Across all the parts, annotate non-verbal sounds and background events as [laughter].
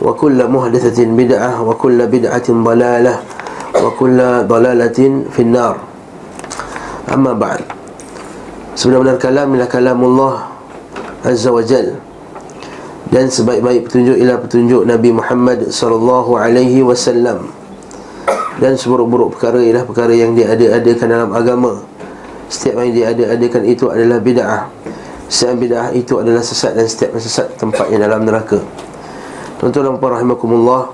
وكل محدثة بدعة وكل بدعة ضلالة وكل ضلالة في النار أما بعد Sebenarnya kalam ialah kalam Allah Azza wa Jal Dan sebaik-baik petunjuk ialah petunjuk Nabi Muhammad sallallahu alaihi wasallam Dan seburuk-buruk perkara ialah perkara yang dia ada-adakan dalam agama Setiap yang dia ada-adakan itu adalah bid'ah Setiap bid'ah itu adalah sesat dan setiap sesat tempatnya dalam neraka Tuan-tuan dan puan rahimakumullah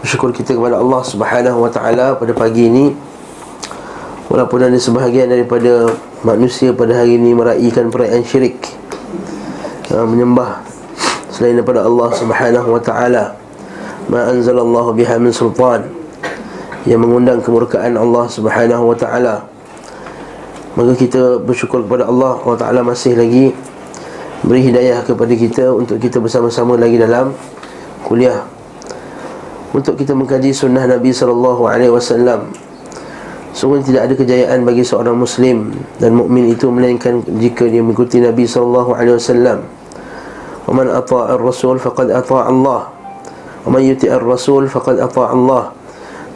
Bersyukur kita kepada Allah subhanahu wa ta'ala pada pagi ini. Walaupun ada sebahagian daripada manusia pada hari ini meraihkan perayaan syirik uh, Menyembah selain daripada Allah subhanahu wa ta'ala. Ma anzalallahu biha min sultan Yang mengundang kemurkaan Allah subhanahu wa ta'ala. Maka kita bersyukur kepada Allah Allah Ta'ala masih lagi Beri hidayah kepada kita Untuk kita bersama-sama lagi dalam kuliah untuk kita mengkaji sunnah Nabi sallallahu alaihi wasallam. Sungguh tidak ada kejayaan bagi seorang muslim dan mukmin itu melainkan jika dia mengikuti Nabi sallallahu alaihi wasallam. Wa man ata'a ar-rasul faqad ata'a Allah. Wa man yuti'i ar-rasul faqad ata'a Allah.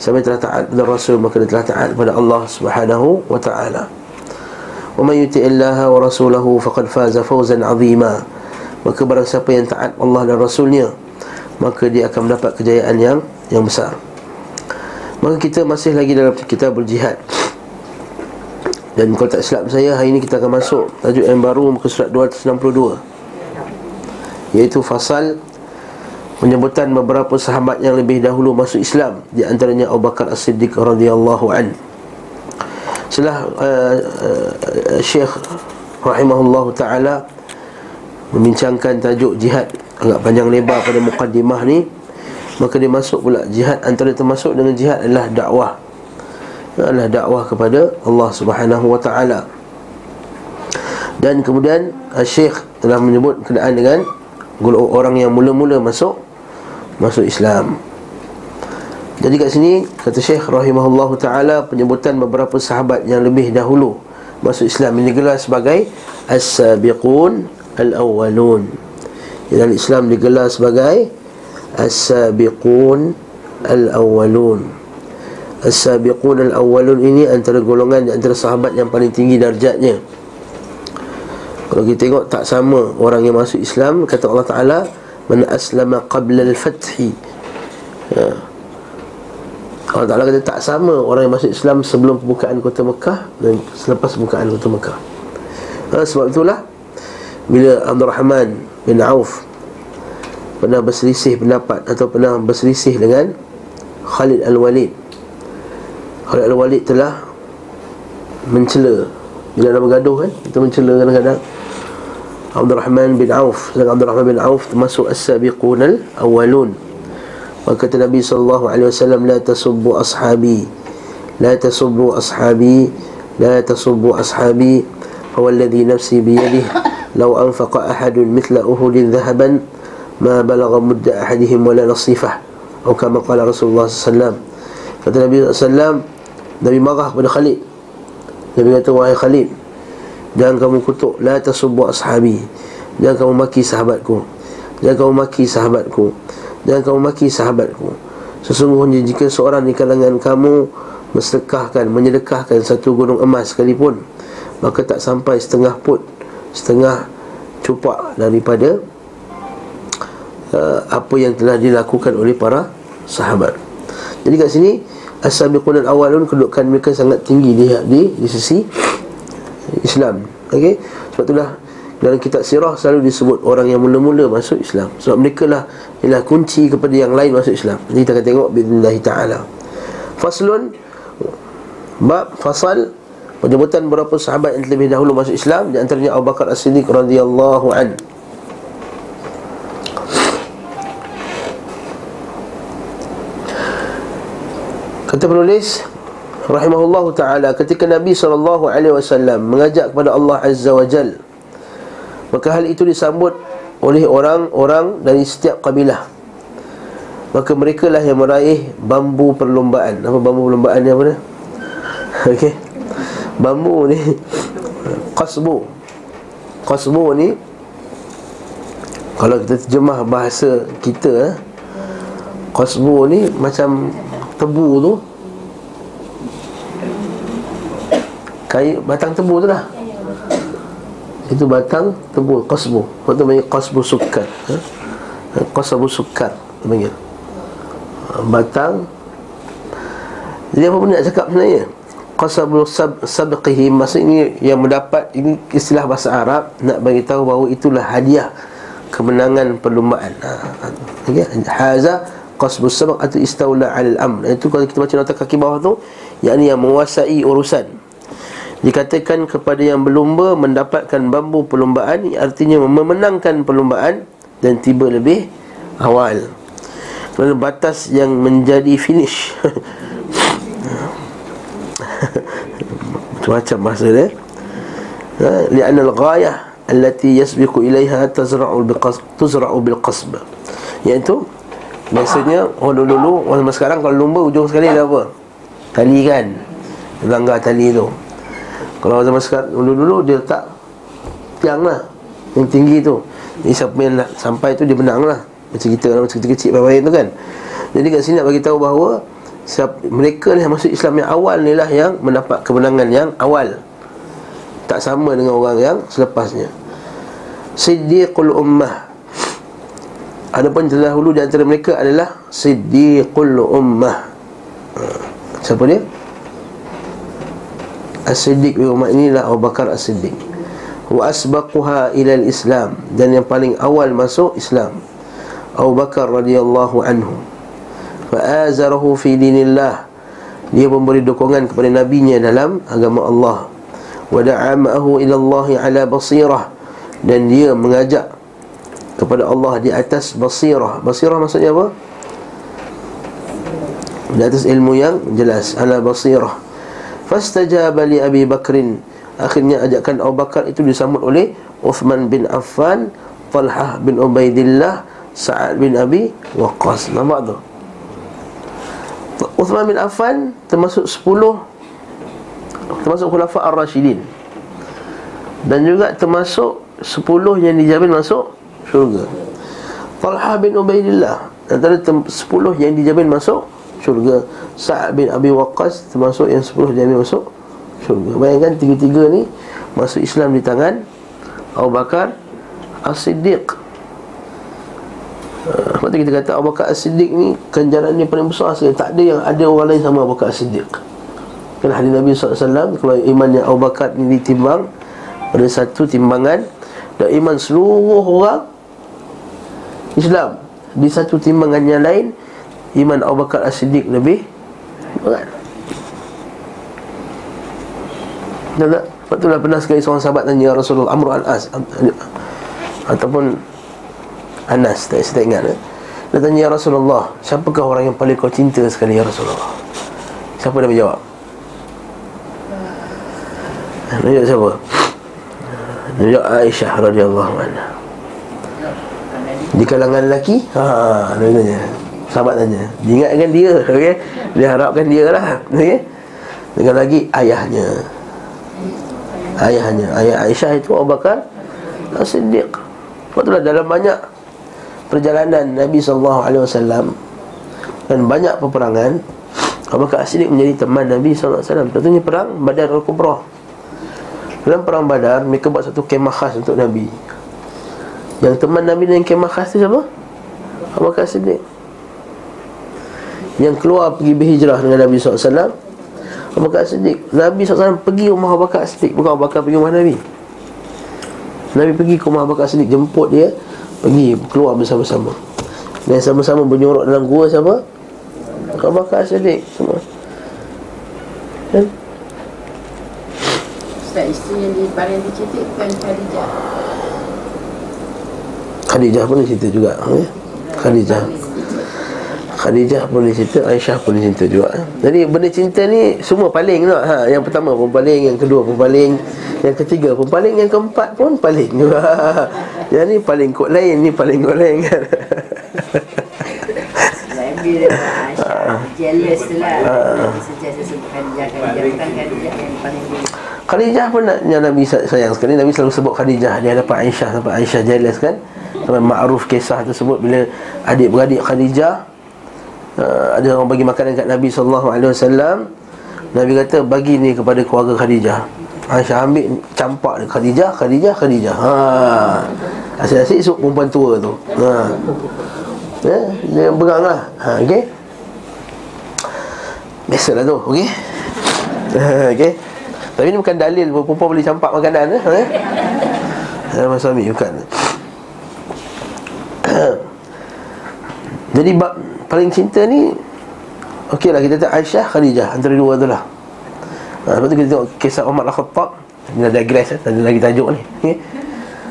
Siapa telah taat kepada Rasul maka dia telah taat kepada Allah Subhanahu wa taala. Wa man yuti'i Allah wa rasulahu faqad faza fawzan 'azima. Maka barang siapa yang taat Allah dan Rasulnya maka dia akan mendapat kejayaan yang yang besar. Maka kita masih lagi dalam kita berjihad. Dan kalau tak silap saya hari ini kita akan masuk tajuk yang baru muka surat 262. Iaitu fasal penyebutan beberapa sahabat yang lebih dahulu masuk Islam di antaranya Abu Bakar As-Siddiq radhiyallahu an. Setelah uh, uh, Syekh rahimahullahu taala membincangkan tajuk jihad agak panjang lebar pada mukaddimah ni maka dia masuk pula. Jihad antara termasuk dengan jihad adalah dakwah. Adalah dakwah kepada Allah Subhanahu wa taala. Dan kemudian Syekh telah menyebut kenaan dengan orang yang mula-mula masuk masuk Islam. Jadi kat sini kata Syekh rahimahullahu taala penyebutan beberapa sahabat yang lebih dahulu masuk Islam ini digelar sebagai as-sabiqun al-awwalun dalam Islam digelar sebagai As-Sabiqun Al-Awwalun. As-Sabiqun Al-Awwalun ini antara golongan antara sahabat yang paling tinggi darjatnya. Kalau kita tengok tak sama orang yang masuk Islam Kata Allah Ta'ala Man aslama qabla al-fathi. Ya. Allah Ta'ala kata tak sama orang yang masuk Islam sebelum pembukaan kota Mekah Dan selepas pembukaan kota Mekah. Ha, Sebab itulah Bila Abdul Rahman bin Auf. Pernah berselisih pendapat atau pernah berselisih dengan Khalid Al-Walid. Khalid Al-Walid telah mencela. Bila ada bergaduh kan kita mencela kadang-kadang. Abdul Rahman bin Auf. Sedangkan Abdul Rahman bin Auf termasuk as-sabiqun al-awwalun. Maka kata Nabi sallallahu alaihi wasallam la tasubbu ashabi. La tasubbu ashabi. La tasubbu ashabi. Fa nafsi bi yadihi لو أنفق أحد مثل أهد ذهبا ما بلغ مد أحدهم ولا نصيفه أو كما قال رسول الله صلى الله عليه وسلم Kata Nabi SAW Nabi marah kepada Khalid Nabi kata wahai Khalid Jangan kamu kutuk La tasubbu ashabi Jangan kamu maki sahabatku Jangan kamu maki sahabatku Jangan kamu maki sahabatku Sesungguhnya jika seorang di kalangan kamu Mensedekahkan, menyedekahkan satu gunung emas sekalipun Maka tak sampai setengah put Setengah cupak daripada uh, Apa yang telah dilakukan oleh para sahabat Jadi kat sini As-sabiqun al-awwalun kedudukan mereka sangat tinggi di di, di sisi Islam. Okey. Sebab itulah dalam kitab sirah selalu disebut orang yang mula-mula masuk Islam. Sebab mereka lah ialah kunci kepada yang lain masuk Islam. Nanti kita akan tengok billahi taala. Faslun bab fasal penyebutan beberapa sahabat yang lebih dahulu masuk Islam di antaranya Abu Bakar As-Siddiq radhiyallahu anhu. Kata penulis rahimahullahu taala ketika Nabi wasallam mengajak kepada Allah Azza wa Jal maka hal itu disambut oleh orang-orang dari setiap kabilah. Maka mereka lah yang meraih bambu perlombaan. Apa bambu perlombaan ni apa ni [laughs] okey bambu ni. Qasbu. Qasbu ni kalau kita terjemah bahasa kita qasbu ni macam tebu tu. Kayu batang tebu tu lah. Itu batang tebu qasbu. Waktu panggil qasbu sukar ha? qasbu sukar panggil batang. Jadi apa pun nak cakap sebenarnya qasbu sab sabqihi maksudnya yang mendapat ini istilah bahasa Arab nak bagi tahu bahawa itulah hadiah kemenangan perlombaan ha, okey. Haza qasbus sabaq atau istaula al amr. Itu kalau kita baca nota kaki bawah tu yakni yang menguasai urusan. Dikatakan kepada yang berlumba mendapatkan bambu perlombaan artinya memenangkan perlombaan dan tiba lebih awal. Kerana batas yang menjadi finish [laughs] [laughs] macam-macam bahasa dia. Ha, li'anna al-ghayah allati yasbiqu ilaiha tazra'u bil-qasb tuzra'u bil-qasb. Iaitu Biasanya dulu-dulu Orang sekarang kalau lumba ujung sekali ada apa? Tali kan? Langgar tali tu. Kalau zaman sekarang dulu-dulu dia letak Tiang lah. Yang tinggi tu. Jadi siapa yang nak sampai tu dia menang lah Macam kita Macam kecil-kecil baik tu kan. Jadi kat sini nak bagi tahu bahawa siapa, Mereka ni yang masuk Islam yang awal ni lah Yang mendapat kemenangan yang awal. Tak sama dengan orang yang selepasnya. Siddiqul ummah. Adapun terdahulu di antara mereka adalah Siddiqul Ummah. Ha. Siapa dia? As-Siddiq bin Umar inilah Abu Bakar As-Siddiq. Wa asbaquha ilal Islam Dan yang paling awal masuk Islam. Abu Bakar radhiyallahu anhu Fa'azarahu fi dinillah. Dia memberi dukungan kepada nabinya dalam agama Allah. Wa da'amahu ilallahi ala basirah. Dan dia mengajak kepada Allah di atas basirah. Basirah maksudnya apa? Di atas ilmu yang jelas ala basirah. Fastajaba li Abi Bakrin. Akhirnya ajakan Abu Bakar itu disambut oleh Uthman bin Affan Talhah bin Ubaidillah Sa'ad bin Abi Waqqas. Nampak tu Uthman bin Affan termasuk 10 termasuk khulafa ar-rasyidin dan juga termasuk 10 yang dijamin masuk syurga. Talha bin Ubaidillah Antara sepuluh yang dijamin masuk syurga. Sa'ad bin Abi Waqqas termasuk yang sepuluh dijamin masuk syurga. Bayangkan tiga-tiga ni Masuk Islam di tangan Abu Bakar As-Siddiq uh, Sebab tu kita kata Abu Bakar As-Siddiq ni Kenjaran ni paling besar sekali. Tak ada yang ada orang lain sama Abu Bakar As-Siddiq. Kerana hadis Nabi SAW Kalau imannya Abu Bakar ni ditimbang Pada satu timbangan Dan iman seluruh orang Islam. Di satu timbangan yang lain Iman Abu Bakar As-Siddiq lebih berat. Tak? Tak? Sebab itulah pernah sekali seorang sahabat tanya Rasulullah Amr Al-As Ataupun Anas, tak, saya ingat eh? Dia tanya ya Rasulullah Siapakah orang yang paling kau cinta sekali ya Rasulullah? Siapa dia menjawab Dia siapa? Dia jawab Aisyah radhiyallahu anha. Di kalangan lelaki? Ha, dia tanya. Sahabat tanya. Dia ingatkan dia okay? Dia harapkan dia lah okay? Dengan lagi ayahnya. Ayahnya. Ayah Aisyah itu Abu Bakar As-Siddiq. Itulah dalam banyak Perjalanan Nabi SAW Dan banyak peperangan Abu Bakar As-Siddiq menjadi teman Nabi SAW Tentunya perang Badar Al-Kubra. Dalam perang Badar Mereka buat satu kemah khas untuk Nabi. Yang teman Nabi dengan kemah khas tu siapa? Abu Bakar As-Siddiq Yang keluar pergi berhijrah dengan Nabi SAW Abu Bakar Siddiq. Nabi SAW pergi rumah Abu Bakar Siddiq Bukan Abu Bakar pergi rumah Nabi. Nabi pergi ke rumah Abu Bakar Siddiq Jemput dia Pergi keluar bersama-sama Dan sama-sama bernyuruk dalam gua siapa? Abu Bakar Siddiq Semua kan? Ustaz, isteri yang di paling dicetik bukan Khadijah Khadijah pun cerita juga eh? Khadijah Khadijah pun cerita, Aisyah pun cerita juga. Jadi benda cinta ni semua paling tak? Ha, yang pertama pun paling, yang kedua pun paling, yang ketiga pun paling, yang keempat pun paling juga. [laughs] yang ni paling kot lain, ni paling kot lain kan. [laughs] Jealous lah Sejak sebut Khadijah Khadijah Bukan Khadijah yang paling Khadijah pun nak, yang Nabi sayang sekali Nabi selalu sebut Khadijah Dia dapat Aisyah Sampai Aisyah jealous kan Sampai ma'ruf kisah tersebut Bila adik-beradik Khadijah uh, ada orang bagi makanan kat Nabi sallallahu alaihi wasallam Nabi kata bagi ni kepada keluarga Khadijah Aisyah ambil campak dia Khadijah, Khadijah, Khadijah ha. Asyik-asyik esok perempuan tua tu ha. Ya, dia berang lah ha, okay? Biasalah tu, okey Okey Tapi ni bukan dalil perempuan boleh campak makanan eh? Ha? Mas suami bukan Jadi bab paling cinta ni Okey lah kita tengok Aisyah Khadijah Antara dua tu lah. Ha, Lepas tu kita tengok kisah Umar Al-Khattab. Ini ada digress eh, ada lagi tajuk ni okay?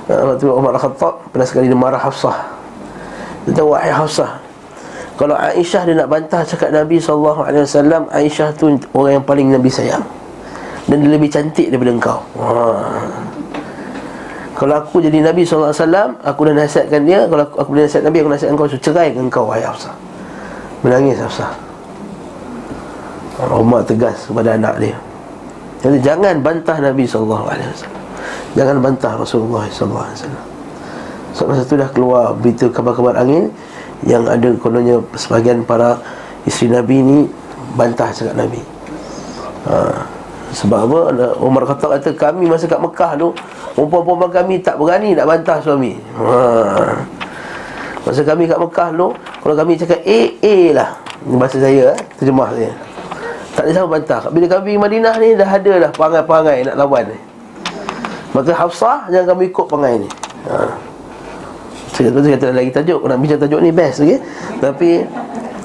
ha, Lepas tu Umar Al-Khattab Pernah sekali dia marah Hafsah. Dia tahu wahai Hafsah Kalau Aisyah dia nak bantah cakap Nabi SAW Aisyah tu orang yang paling Nabi sayang. Dan dia lebih cantik daripada engkau. Ha. Kalau aku jadi Nabi SAW Aku dah nasihatkan dia Kalau aku, aku dah nasihat Nabi Aku nasihatkan kau Cerai dengan kau Wahai Hafsah. Menangis Hafsah. Umar tegas kepada anak dia. Jadi jangan bantah Nabi SAW Jangan bantah Rasulullah SAW Sebab masa tu dah keluar berita kabar-kabar angin Yang ada kononnya sebagian para isteri Nabi ni Bantah cakap Nabi. Ha. Sebab apa? Umar kata kata kami masa kat Mekah tu Perempuan-perempuan kami tak berani nak bantah suami ha. Masa kami kat Mekah tu Kalau kami cakap A, A lah Ini bahasa saya, eh, terjemah saya Tak ada siapa bantah Bila kami Madinah ni dah ada dah Perangai-perangai nak lawan ni Maka Hafsah jangan kami ikut perangai ni ha. Saya kata, kata lagi tajuk Nak bincang tajuk ni best okay? Tapi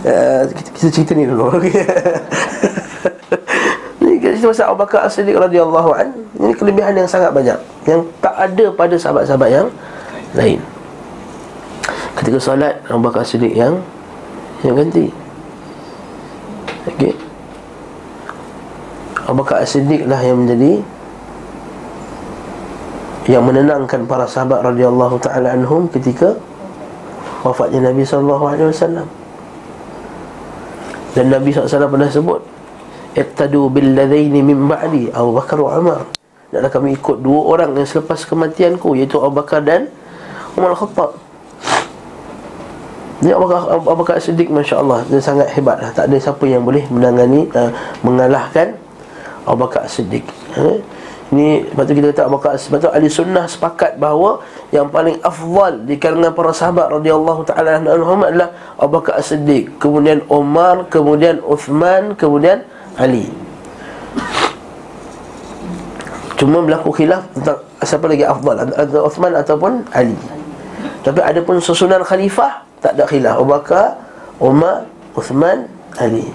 uh, kita, kita cerita ni dulu okay? [laughs] Pasal Abu Bakar As-Siddiq radhiyallahu an. Ini kelebihan yang sangat banyak yang tak ada pada sahabat-sahabat yang lain. Ketika solat Abu Bakar Siddiq yang yang ganti. Okey. Abu Bakar Siddiq lah yang menjadi yang menenangkan para sahabat radhiyallahu taala anhum ketika wafatnya Nabi sallallahu alaihi wasallam. Dan Nabi SAW pernah sebut Iqtadu bil ladaini min ba'di Abu Bakar wa Umar. Adalah kami ikut dua orang yang selepas kematianku Iaitu Abu Bakar dan Umar Al-Khattab. Ini Abu Bakar, Abu Bakar Siddiq Masya Allah Dia sangat hebat lah. Tak ada siapa yang boleh menangani uh, Mengalahkan Abu Bakar Siddiq. Uh, Ini Lepas tu kita kata Abu Bakar Sebab tu ahli sunnah sepakat bahawa Yang paling afdal Di kalangan para sahabat radhiyallahu ta'ala anhum adalah Abu Bakar Siddiq Kemudian Umar Kemudian Uthman Kemudian Ali. Cuma berlaku khilaf tentang siapa lagi afdal Antara Uthman ataupun Ali. Tapi ada pun susunan khalifah Tak ada khilaf. Abu Bakar, Umar, Uthman, Ali.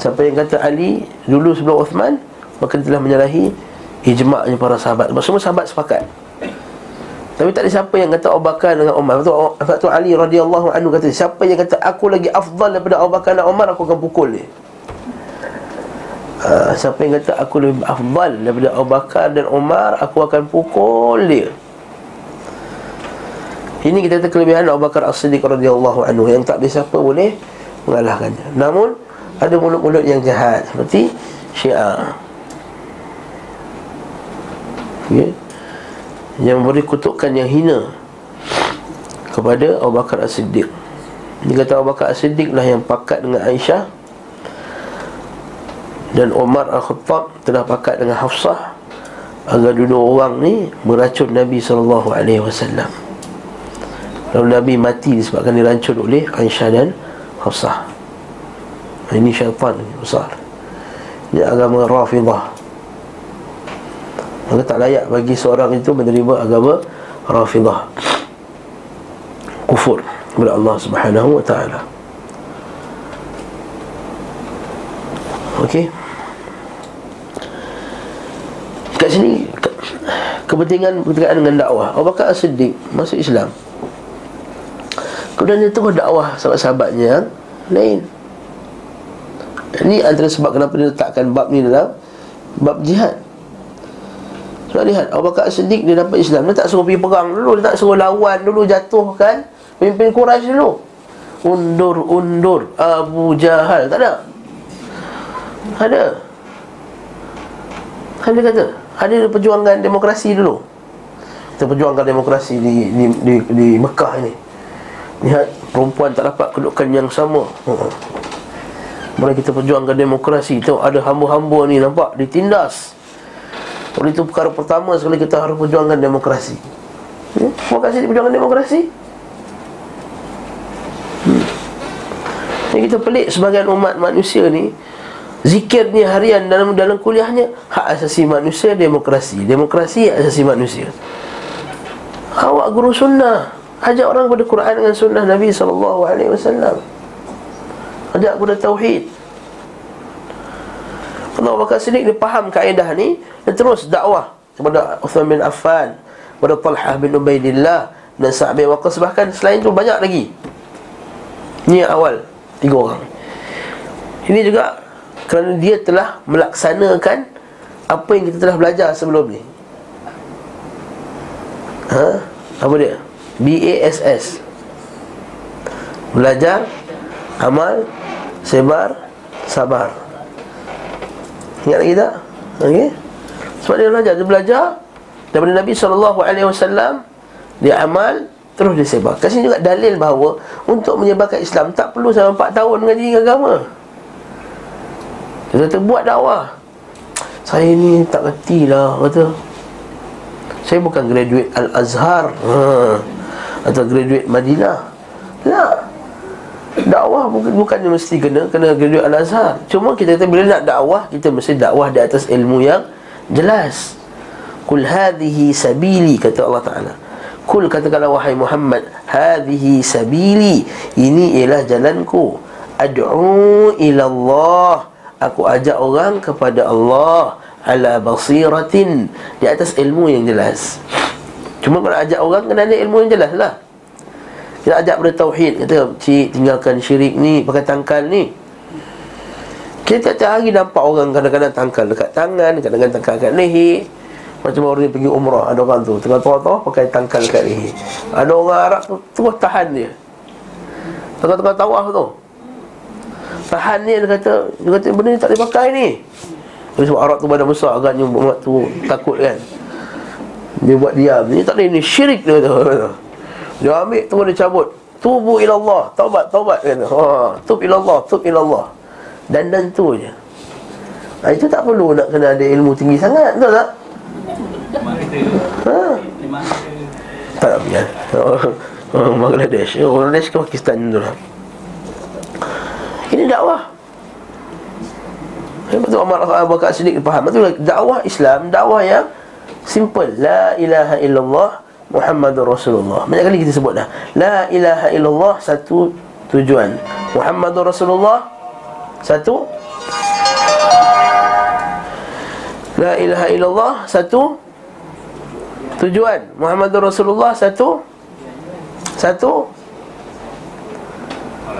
Siapa yang kata Ali dulu sebelum Uthman Maka telah menyalahi ijma'nya para sahabat. Sebab semua sahabat sepakat. Tapi tak ada siapa yang kata Abu Bakar dengan Umar. Sebab tu Ali radhiyallahu anhu kata Siapa yang kata aku lagi afdal daripada Abu Bakar dan Umar Aku akan pukul dia Uh, siapa yang kata aku lebih afdal daripada Abu Bakar dan Umar Aku akan pukul dia Ini kita kata kelebihan Abu Bakar As-Siddiq radhiyallahu anhu yang tak bisa siapa boleh mengalahkannya. Namun ada mulut-mulut yang jahat seperti Syiah. Ya. Yang memberi kutukan yang hina kepada Abu Bakar As-Siddiq. Dia kata Abu Bakar As-Siddiq lah yang pakat dengan Aisyah dan Umar Al-Khattab telah pakat dengan Hafsah agar dua orang ni meracun Nabi wasallam. Lalu Nabi mati disebabkan diracun oleh Aisyah dan Hafsah. Ini syaitan besar Ini agama Rafidah. Maka tak layak bagi seorang itu menerima agama Rafidah. Kufur kepada Allah subhanahu wa ta'ala. Okey Kat sini Kepentingan berkaitan dengan dakwah. Abu Bakar As-Siddiq Masuk Islam. Kemudian dia terus dakwah sahabat-sahabatnya yang lain. Ini antara sebab kenapa dia letakkan bab ni dalam Bab jihad. Sebab lihat Abu Bakar Siddiq dia dapat Islam. Dia tak suruh pergi perang dulu Dia tak suruh lawan dulu Jatuhkan Pimpin Quraisy dulu. Undur, undur Abu Jahal. Tak ada. Ada. Kan dia kata Ada perjuangan demokrasi dulu. Kita perjuangkan demokrasi di, di, di, di Mekah ini. Lihat perempuan tak dapat kedudukan yang sama. Hmm. Mula kita perjuangkan demokrasi. Tengok ada hamba-hamba ni nampak ditindas. Oleh itu perkara pertama sekali kita harus perjuangkan demokrasi. Ya? Terima kasih perjuangan demokrasi. Hmm. Yang kita pelik sebagian umat manusia ni Zikirnya harian dalam dalam kuliahnya Hak asasi manusia, demokrasi. Demokrasi hak asasi manusia. Awak guru sunnah Ajak orang kepada Quran dengan sunnah Nabi SAW Ajak kepada Tauhid. Allah Bakar Siddiq dia faham kaedah ni Dia terus dakwah kepada Uthman bin Affan Kepada Talhah bin Ubaidillah Dan Sa'ab bin Waqas Bahkan selain tu banyak lagi. Yang awal Tiga orang. Ini juga kerana dia telah melaksanakan Apa yang kita telah belajar sebelum ni Ha? Apa dia? BASS Belajar Amal Sebar Sabar Ingat lagi tak? Okay. Sebab dia belajar Dia belajar Daripada Nabi SAW Dia amal Terus dia sebar Kasih juga dalil bahawa Untuk menyebarkan Islam Tak perlu sampai 4 tahun Mengaji agama Dia kata buat dakwah Saya ni tak kerti lah Kata Saya bukan graduate Al-Azhar Haa atau graduate Madinah. Tak. Dakwah bukan bukannya mesti kena kena graduate Al-Azhar. Cuma kita kata bila nak dakwah, kita mesti dakwah di atas ilmu yang jelas. Kul hadhihi sabili kata Allah Taala. Kul katakanlah wahai Muhammad, hadhihi sabili. Ini ialah jalanku. Ad'u ila Allah. Aku ajak orang kepada Allah ala basiratin di atas ilmu yang jelas. Cuma kalau ajak orang kena ada ilmu yang jelas lah. Kita ajak pada Tauhid Kata, cik tinggalkan syirik ni Pakai tangkal ni. Kita tiap hari nampak orang kadang-kadang tangkal dekat tangan Kadang-kadang tangkal dekat leher. Macam orang ni pergi umrah Ada orang tu Tengah-tengah pakai tangkal dekat leher. Ada orang Arab tu Terus tahan dia. Tengah-tengah tawaf tu Tahan dia dia kata Dia kata benda ni tak boleh pakai ni. Sebab Arab tu badan besar Agaknya umat tu takut kan. Dia buat diam. Ni tak ada ni syirik dia tu. [laughs] Dia ambil tu dia cabut. Tubu ila Allah Taubat, taubat kata ha, Tub ila Allah, tub ila Allah Dan dan tu je. Ha, Itu tak perlu nak kena ada ilmu tinggi sangat Betul tak? Ha? Tak nak biar oh, Bangladesh Bangladesh ke Pakistan tu lah Ini dakwah. Betul Umar Abu Bakar Siddiq faham. Betul dakwah Islam Dakwah yang Simple. La ilaha illallah Muhammadur Rasulullah. Banyak kali kita sebut dah. La ilaha illallah Satu tujuan. Muhammadur Rasulullah Satu. La ilaha illallah Satu Tujuan. Muhammadur Rasulullah Satu. Satu.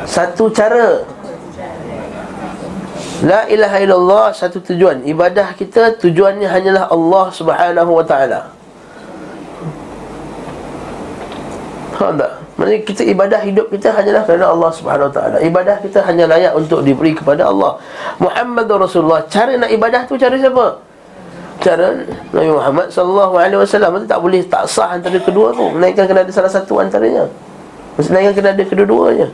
Satu cara La ilaha illallah satu tujuan Ibadah kita tujuannya hanyalah Allah subhanahu wa ta'ala Faham tak? Maksudnya kita ibadah hidup kita hanyalah kerana Allah Subhanahu Wa Taala. Ibadah kita hanya layak untuk diberi kepada Allah. Muhammad Rasulullah. Cara nak ibadah tu cara siapa? Cara Nabi Muhammad sallallahu alaihi wasallam tak boleh tak sah antara kedua tu. Melainkan kena ada salah satu antaranya. Melainkan kena ada kedua-duanya.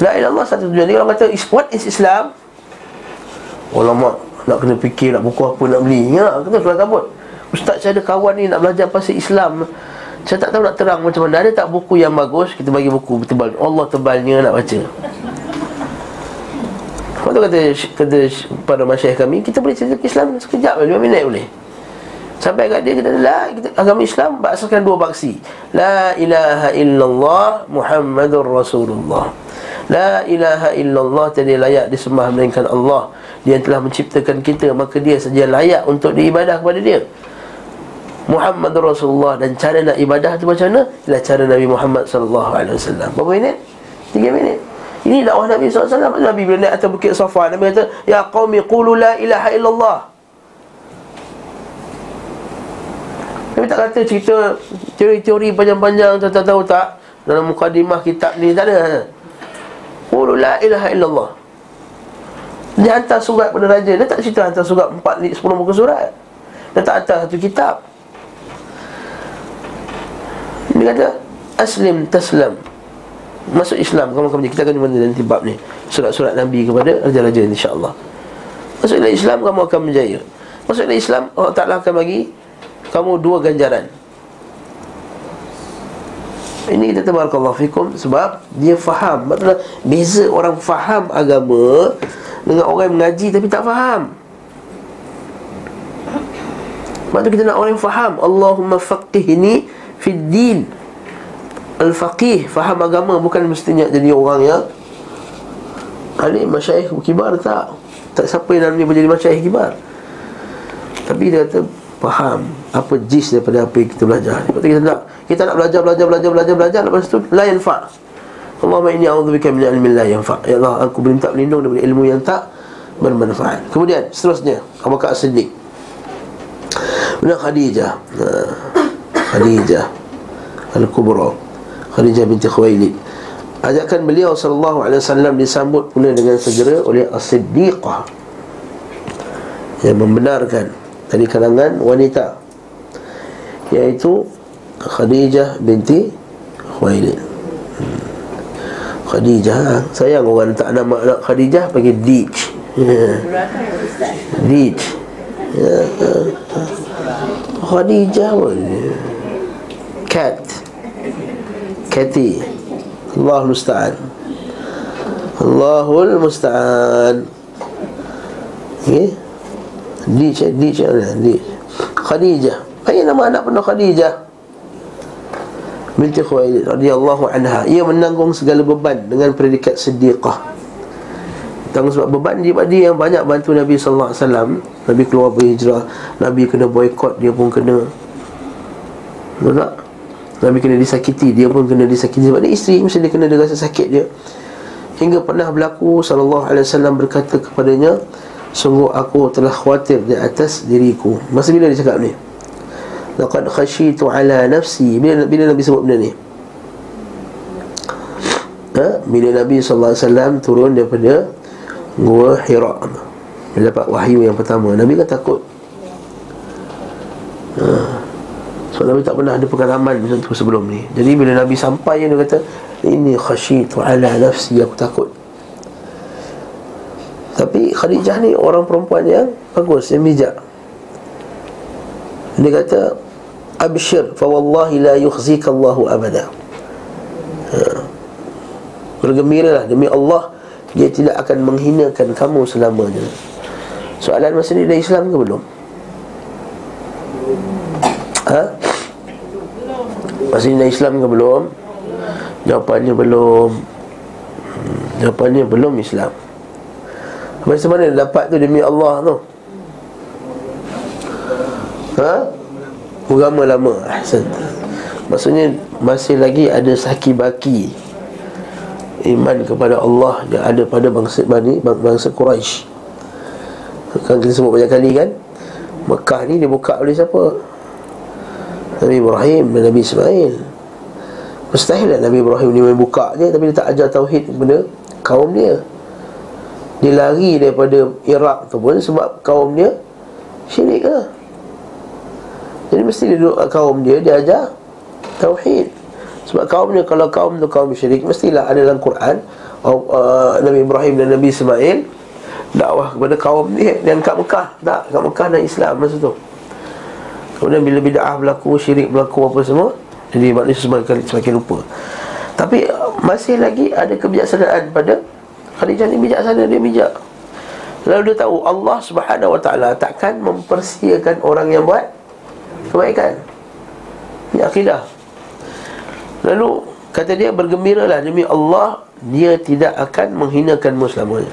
La ilaha satu tujuan. Jadi orang kata what is Islam? Ulama nak kena fikir nak buku apa nak beli. Ya, kata kelas kabut. Ustaz saya ada kawan ni nak belajar pasal Islam. Saya tak tahu nak terang macam mana Ada tak buku yang bagus Kita bagi buku tebal Allah tebalnya nak baca Lepas tu kata, kata pada masyarakat kami Kita boleh cerita Islam sekejap 5 minit boleh Sampai kat dia kita la kita, agama Islam berasaskan dua baksi. La ilaha illallah Muhammadur Rasulullah. La ilaha illallah tiada layak disembah melainkan Allah. Dia telah menciptakan kita maka dia saja layak untuk diibadah kepada dia. Muhammad Rasulullah dan cara nak ibadah tu macam mana? Ialah cara Nabi Muhammad sallallahu alaihi wasallam. Berapa minit? 3 minit. Ini dakwah Nabi SAW Nabi bila naik atas bukit Safa Nabi kata Ya qawmi qulu la ilaha illallah Nabi tak kata cerita Teori-teori panjang-panjang Tak tahu tak? Dalam mukadimah kitab ni Tak ada. Qulu la ilaha illallah. Dia hantar surat pada raja Dia tak cerita hantar surat 4, 10 muka surat. Dia tak hantar satu kitab. Dia kata Aslim taslam. Masuk Islam kamu kamu Kita akan jumpa nanti bab ni. Surat-surat Nabi kepada Raja-Raja insyaAllah Masuk Islam kamu akan menjaya Masuk Islam Allah Ta'ala akan bagi Kamu dua ganjaran ini kita tabarakallahu fikum sebab dia faham. Maksudnya beza orang faham agama dengan orang yang mengaji tapi tak faham. Maksudnya kita nak orang yang faham. Allahumma faqihni fi din al-faqih faham agama bukan mestinya jadi orang yang alim masyayikh kibar tak tak siapa yang namanya menjadi masyayikh kibar tapi dia kata faham apa jis daripada apa yang kita belajar. Lepas kita nak kita nak belajar belajar belajar belajar belajar lepas tu la yanfa. Allahumma inni a'udzubika min ilmin la yanfa. Ya Allah aku minta berlindung daripada ilmu yang tak bermanfaat. Kemudian seterusnya Abu Bakar Siddiq Benar Khadijah. Khadijah Al-Kubra. Khadijah binti Khuwailid. Ajakan beliau sallallahu alaihi wasallam disambut pula dengan segera oleh As-Siddiqah yang membenarkan dari kalangan wanita iaitu Khadijah binti Khuwailid. Hmm. Khadijah sayang orang tak nama anak Khadijah panggil Dij. Dij. Ya. Khadijah pun Cat Cathy Allah musta'an Allahul musta'an Okay Dij Dij Dij Khadijah. Apa nama anak penuh Khadijah. Binti Khuwailid radhiyallahu anha. Ia menanggung segala beban Dengan predikat sedekah Tanggung sebab beban dia, dia yang banyak bantu Nabi sallallahu alaihi wasallam. Nabi keluar berhijrah, Nabi kena boykot, dia pun kena. Betul tak? Nabi kena disakiti, dia pun kena disakiti. Sebab dia isteri mesti dia kena dia rasa sakit dia. Hingga pernah berlaku sallallahu alaihi wasallam berkata kepadanya, sungguh aku telah khawatir di atas diriku. Masa bila dia cakap ni? Laqad khashitu ala nafsi. Bila, bila Nabi sebut benda ni? Ha? Bila Nabi wasallam turun daripada Gua Hira Dia dapat wahyu yang pertama Nabi kan takut ha. Sebab Nabi tak pernah ada pengalaman macam tu sebelum ni Jadi bila Nabi sampai Dia kata Ini khasyitu ala nafsi Aku takut Tapi Khadijah ni orang perempuan yang Bagus, yang bijak Dia kata Abshir Fawallahi la yukhzika Allahu abada ha. Bergembiralah demi Allah dia tidak akan menghinakan kamu selamanya Soalan masa ni dah Islam ke belum? Ha? Masa ni dah Islam ke belum? Jawapannya belum hmm, Jawapannya belum Islam Macam mana dapat tu demi Allah tu? Ha? Agama lama Ahsan Maksudnya masih lagi ada saki baki iman kepada Allah yang ada pada bangsa Bani bangsa Quraisy. Kan kita sebut banyak kali kan Mekah ni dibuka oleh siapa? Nabi Ibrahim dan Nabi Ismail Mustahil lah Nabi Ibrahim ni main buka je Tapi dia tak ajar Tauhid kepada kaum dia Dia lari daripada Iraq tu pun sebab kaum dia Syirik lah. Jadi mesti dia duduk kaum dia Dia ajar Tauhid. Sebab kaum dia kalau kaum tu kaum syirik Mestilah ada dalam Quran uh, Nabi Ibrahim dan Nabi Ismail Dakwah kepada kaum dia Dan kat Mekah. Tak, kat Mekah dan Islam masa tu. Kemudian bila bid'ah berlaku Syirik berlaku apa semua jadi manusia semakin, semakin lupa. Tapi masih lagi ada kebijaksanaan pada Khadijah ni bijaksana dia bijak. Lalu dia tahu Allah subhanahu wa ta'ala Takkan mempersiakan orang yang buat Kebaikan. Ini akidah. Lalu kata dia bergembiralah Demi Allah Dia tidak akan menghinakanmu selamanya.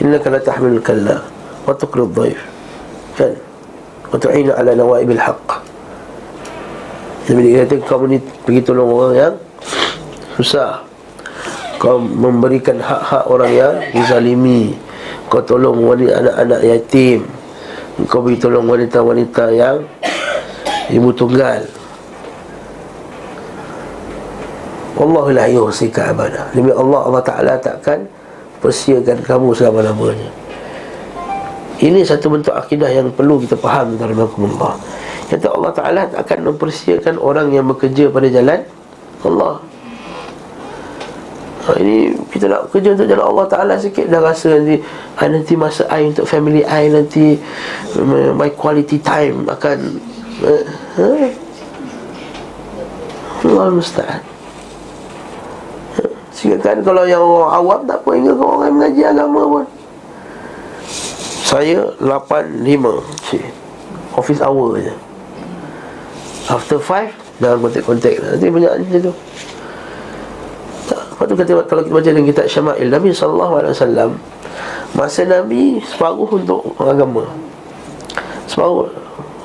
Innaka la tahmilul kalla Wa tuqrid dhaif Kan? Wa tu'ina ala nawaibil haqq. Nabi dia kata kau ni pergi tolong orang yang susah Kau memberikan hak-hak orang yang dizalimi. Kau tolong wanita anak-anak yatim. Kau pergi tolong wanita-wanita yang Ibu tunggal. Wallahu la yuhsika abada. Demi Allah Allah Ta'ala takkan Persiakan kamu selama-lamanya. Ini satu bentuk akidah yang perlu kita faham Dalam Allah Kata Allah Ta'ala akan mempersiapkan orang yang bekerja pada jalan Allah ha, Ini kita nak kerja untuk jalan Allah Ta'ala sikit. Dah rasa nanti ha, Nanti masa I untuk family I nanti My quality time akan uh, ha? Allah Musta'an ha, Sehingga kan kalau yang orang awam tak apa Hingga orang yang mengaji agama pun. Saya 8-5 Office hour je. After five Dalam kontak-kontak Nanti banyak macam tu Lepas tu kata Kalau kita baca dalam kitab Syama'il Nabi SAW Masa Nabi Separuh untuk agama. Separuh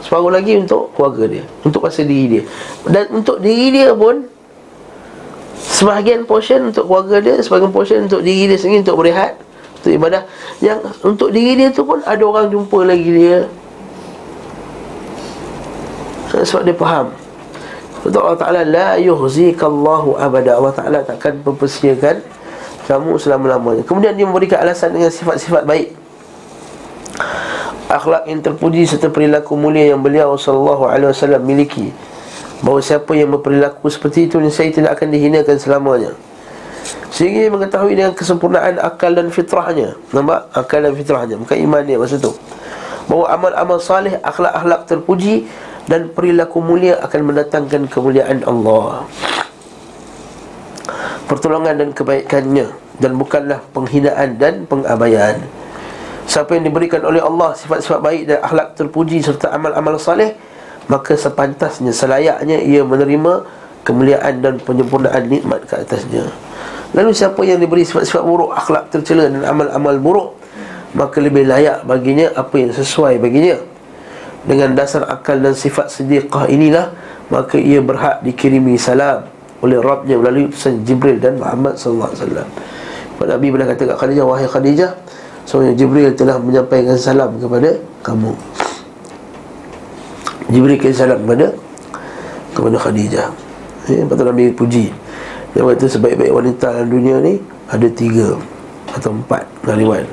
Separuh lagi untuk keluarga dia Untuk masa diri dia. Dan untuk diri dia pun Sebahagian portion untuk keluarga dia Sebahagian portion untuk diri dia sendiri Untuk berehat Untuk ibadah. Yang untuk diri dia tu pun Ada orang jumpa lagi dia. Sebab dia faham Betul Allah Ta'ala La yuhzikallahu abada. Allah Ta'ala takkan mempersiakan Kamu selama-lamanya. Kemudian dia memberikan alasan dengan sifat-sifat baik. Akhlak yang terpuji serta perilaku mulia yang beliau Sallallahu alaihi wasallam miliki. Bahawa siapa yang berperilaku seperti itu Saya tidak akan dihinakan selamanya. Sehingga dia mengetahui dengan kesempurnaan akal dan fitrahnya. Nampak? Akal dan fitrahnya. Bukan iman dia masa itu Bahawa amal-amal salih, akhlak-akhlak terpuji dan perilaku mulia akan mendatangkan kemuliaan Allah. Pertolongan dan kebaikannya. Dan bukanlah penghinaan dan pengabaian. Siapa yang diberikan oleh Allah sifat-sifat baik dan akhlak terpuji serta amal-amal saleh maka sepantasnya selayaknya ia menerima kemuliaan dan penyempurnaan nikmat ke atasnya. Lalu siapa yang diberi sifat-sifat buruk akhlak tercela dan amal-amal buruk maka lebih layak baginya apa yang sesuai baginya dengan dasar akal dan sifat sediqah inilah maka ia berhak dikirimi salam oleh Rabbnya melalui utusan Jibril dan Muhammad sallallahu alaihi wasallam. Nabi pernah kata kat Khadijah wahai Khadijah sebenarnya Jibril telah menyampaikan salam kepada kamu. Jibril kirim salam kepada kepada Khadijah. Ya, lepas Nabi puji. Dia kata sebaik-baik wanita dalam dunia ni ada tiga atau empat dalam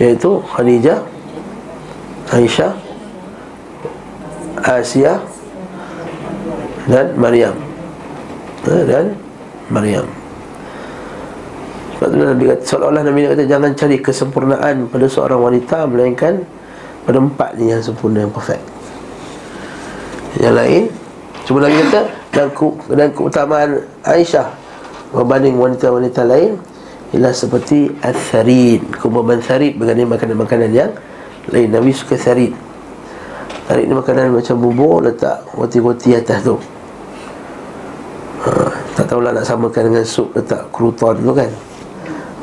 Iaitu Khadijah, Aisyah, Asia dan Maryam. Ha, dan Maryam. Sebab tu Nabi kata seolah-olah Nabi kata jangan cari kesempurnaan pada seorang wanita melainkan pada empat ni yang sempurna yang perfect. Yang lain cuma lagi kata dan, ku, dan keutamaan Aisyah berbanding wanita-wanita lain ialah seperti al-tharid kumpulan tharid berbanding makanan-makanan yang lain. Nabi suka tharid Tarik ni makanan macam bubur Letak roti-roti atas tu. Ha, Tak tahulah nak samakan dengan sup Letak kruton tu kan.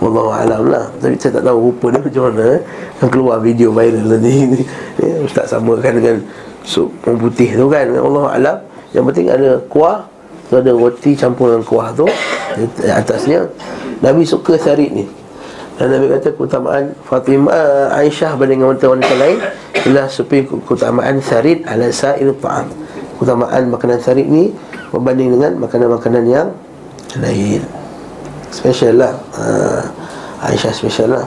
Wallahualam lah. Tapi saya tak tahu rupa dia macam mana eh? Yang keluar video viral nanti ya, Ustaz samakan dengan sup putih tu kan. Wallahualam Yang penting ada kuah tu Ada roti campur dengan kuah tu Atasnya. Nabi suka sarit ni dan Nabi kata keutamaan Fatimah Aisyah berbanding wanita-wanita lain ialah seperti keutamaan sarid ala sa'il ta'am. Keutamaan makanan sarid ni Berbanding dengan makanan-makanan yang lain. Special lah uh, Aisyah special lah.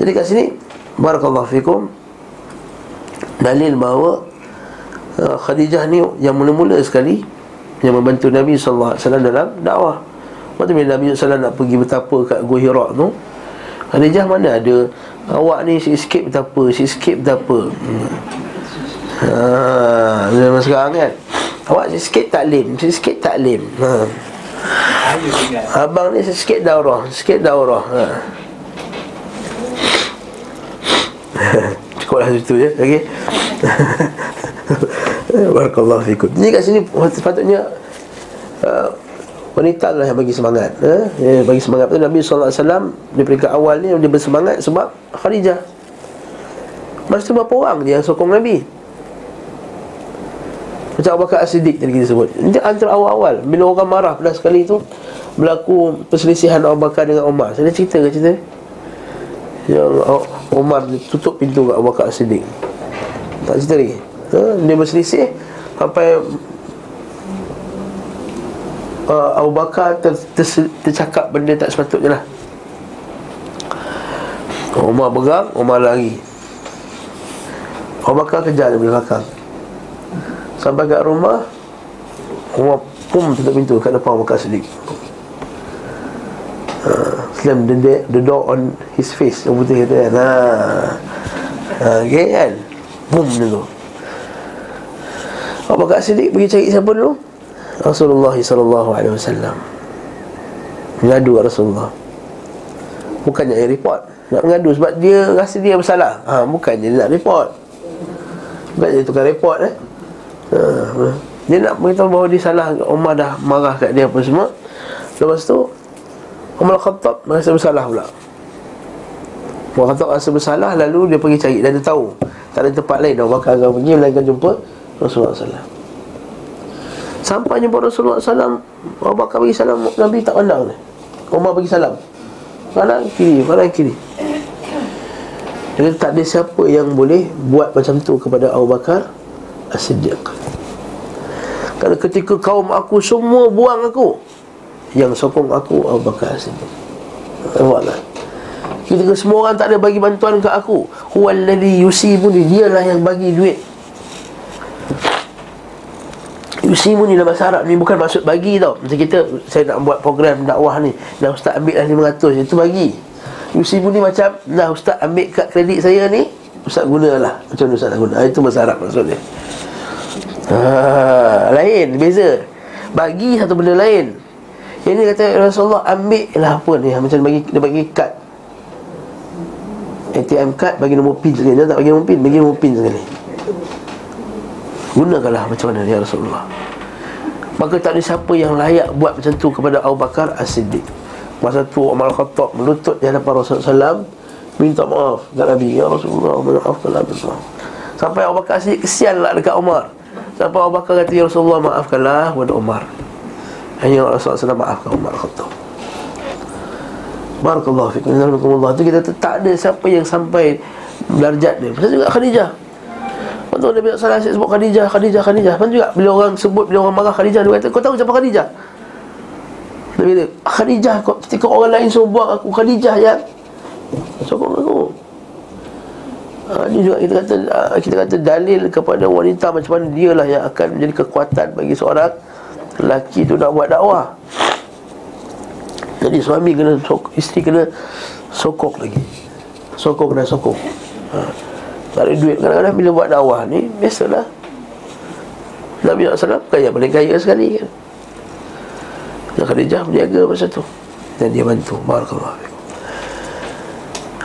Jadi kat sini Barakallahu fikum Dalil bahawa uh, Khadijah ni yang mula-mula sekali Yang membantu Nabi SAW dalam dakwah. Waktu bila Nabi SAW nak pergi bertapa kat Gua Hira tu Khadijah mana ada? Awak ni sikit-sikit bertapa Sikit-sikit bertapa. Hmm. Haa Zaman sekarang kan? Awak sikit taklim Sikit taklim. Haa Abang ni sikit daurah Sikit daurah. Ha. [laughs] Cukuplah situ je Okey. [laughs] Barakallahu fikum. Ini kat sini Sepatutnya uh, Wanita lah yang bagi semangat eh? ya, Bagi semangat. Tu Nabi SAW Di peringkat awal ni Dia bersemangat sebab Khadijah. Masa tu berapa orang dia yang sokong Nabi? Macam Abu Bakar As-Siddiq tadi kita sebut. Ini antara awal-awal Bila orang marah pada sekali tu Berlaku perselisihan Abu Bakar dengan Umar Saya cerita ke cerita? Yang Umar tutup pintu kat Abu Bakar As-Siddiq. Tak cerita lagi. Ha? Dia berselisih Sampai uh, Abu Bakar ter, ter, tercakap benda tak sepatutnya lah. Umar pegang, Umar lari. Abu Bakar kejar dari belakang. Sampai kat rumah Umar pum tutup pintu kat depan Abu Bakar sedikit uh, Slam the, the door on his face Yang putih kata kan ha. ha, Okay kan? Boom dia tu. Abu Bakar Siddiq pergi cari siapa dulu Rasulullah sallallahu alaihi wasallam. Mengadu Rasulullah. Bukannya dia report. Nak mengadu sebab dia rasa dia bersalah. Ha, bukannya dia nak report. Bukan dia tukar report eh. Ha, dia nak beritahu bahawa dia salah Umar dah marah kat dia apa semua Lepas tu Umar Khattab rasa bersalah pula Umar Khattab rasa bersalah Lalu dia pergi cari Dan dia tahu Tak ada tempat lain Umar Bakar akan pergi Melainkan jumpa Rasulullah SAW Sampai jumpa Rasulullah SAW Abu Bakar bagi salam Nabi tak pandang ni Umar bagi salam. Kanan kiri Kanan kiri. Jadi tak ada siapa yang boleh Buat macam tu kepada Abu Bakar As-Siddiq. Kerana ketika kaum aku Semua buang aku Yang sokong aku Abu Bakar As-Siddiq. Nampak tak? Ketika semua orang tak ada bagi bantuan ke aku Huwaladhi yusibuni Dialah yang bagi duit Yusimu ni dalam bahasa Arab ni bukan maksud bagi tau. Macam kita, saya nak buat program dakwah ni. Dah ustaz ambil lah 500, itu bagi. Yusimu ni macam, dah ustaz ambil kad kredit saya ni. Ustaz gunalah, macam mana ustaz nak guna? Ah, Itu bahasa Arab maksudnya. Ha, Lain, beza. Bagi satu benda lain. Yang ni kata Rasulullah ambil lah apa ni? Macam bagi, dia bagi kad. ATM card bagi nombor pin sekali. Dia tak bagi nombor pin, bagi nombor pin sekali Gunakanlah macam mana ya Rasulullah. Maka tak ada siapa yang layak buat macam tu kepada Abu Bakar As-Siddiq. Masa tu Umar Khattab melutut di hadapan Rasulullah SAW Minta maaf kepada Nabi Ya Rasulullah maafkanlah Rasulullah Sampai Abu Bakar As-Siddiq kesianlah dekat Umar. Sampai Abu Bakar kata Ya Rasulullah maafkanlah kepada Umar. Hanya Rasulullah SAW maafkan Umar Khattab Barakallahu Alhamdulillah Itu kita tak ada siapa yang sampai Darjat dia. Macam juga Khadijah tu Nabi SAW sebut Khadijah, Khadijah, Khadijah. Lepas juga bila orang sebut, bila orang marah Khadijah Dia kata, kau tahu siapa Khadijah? Nabi kata, Khadijah ketika orang lain suruh buang aku Khadijah yang sokong aku ha, Ini juga kita kata ha, kita kata dalil kepada wanita Macam mana dia lah yang akan menjadi kekuatan bagi seorang Lelaki tu nak buat dakwah. Jadi suami kena, sok, isteri kena sokong lagi. Sokong dan sokong ha. Tak ada duit. Kadang-kadang bila buat dakwah ni Biasalah. Nabi SAW kaya paling kaya sekali kan. Dan Khadijah menjaga masa tu. Dan dia bantu. Barakallah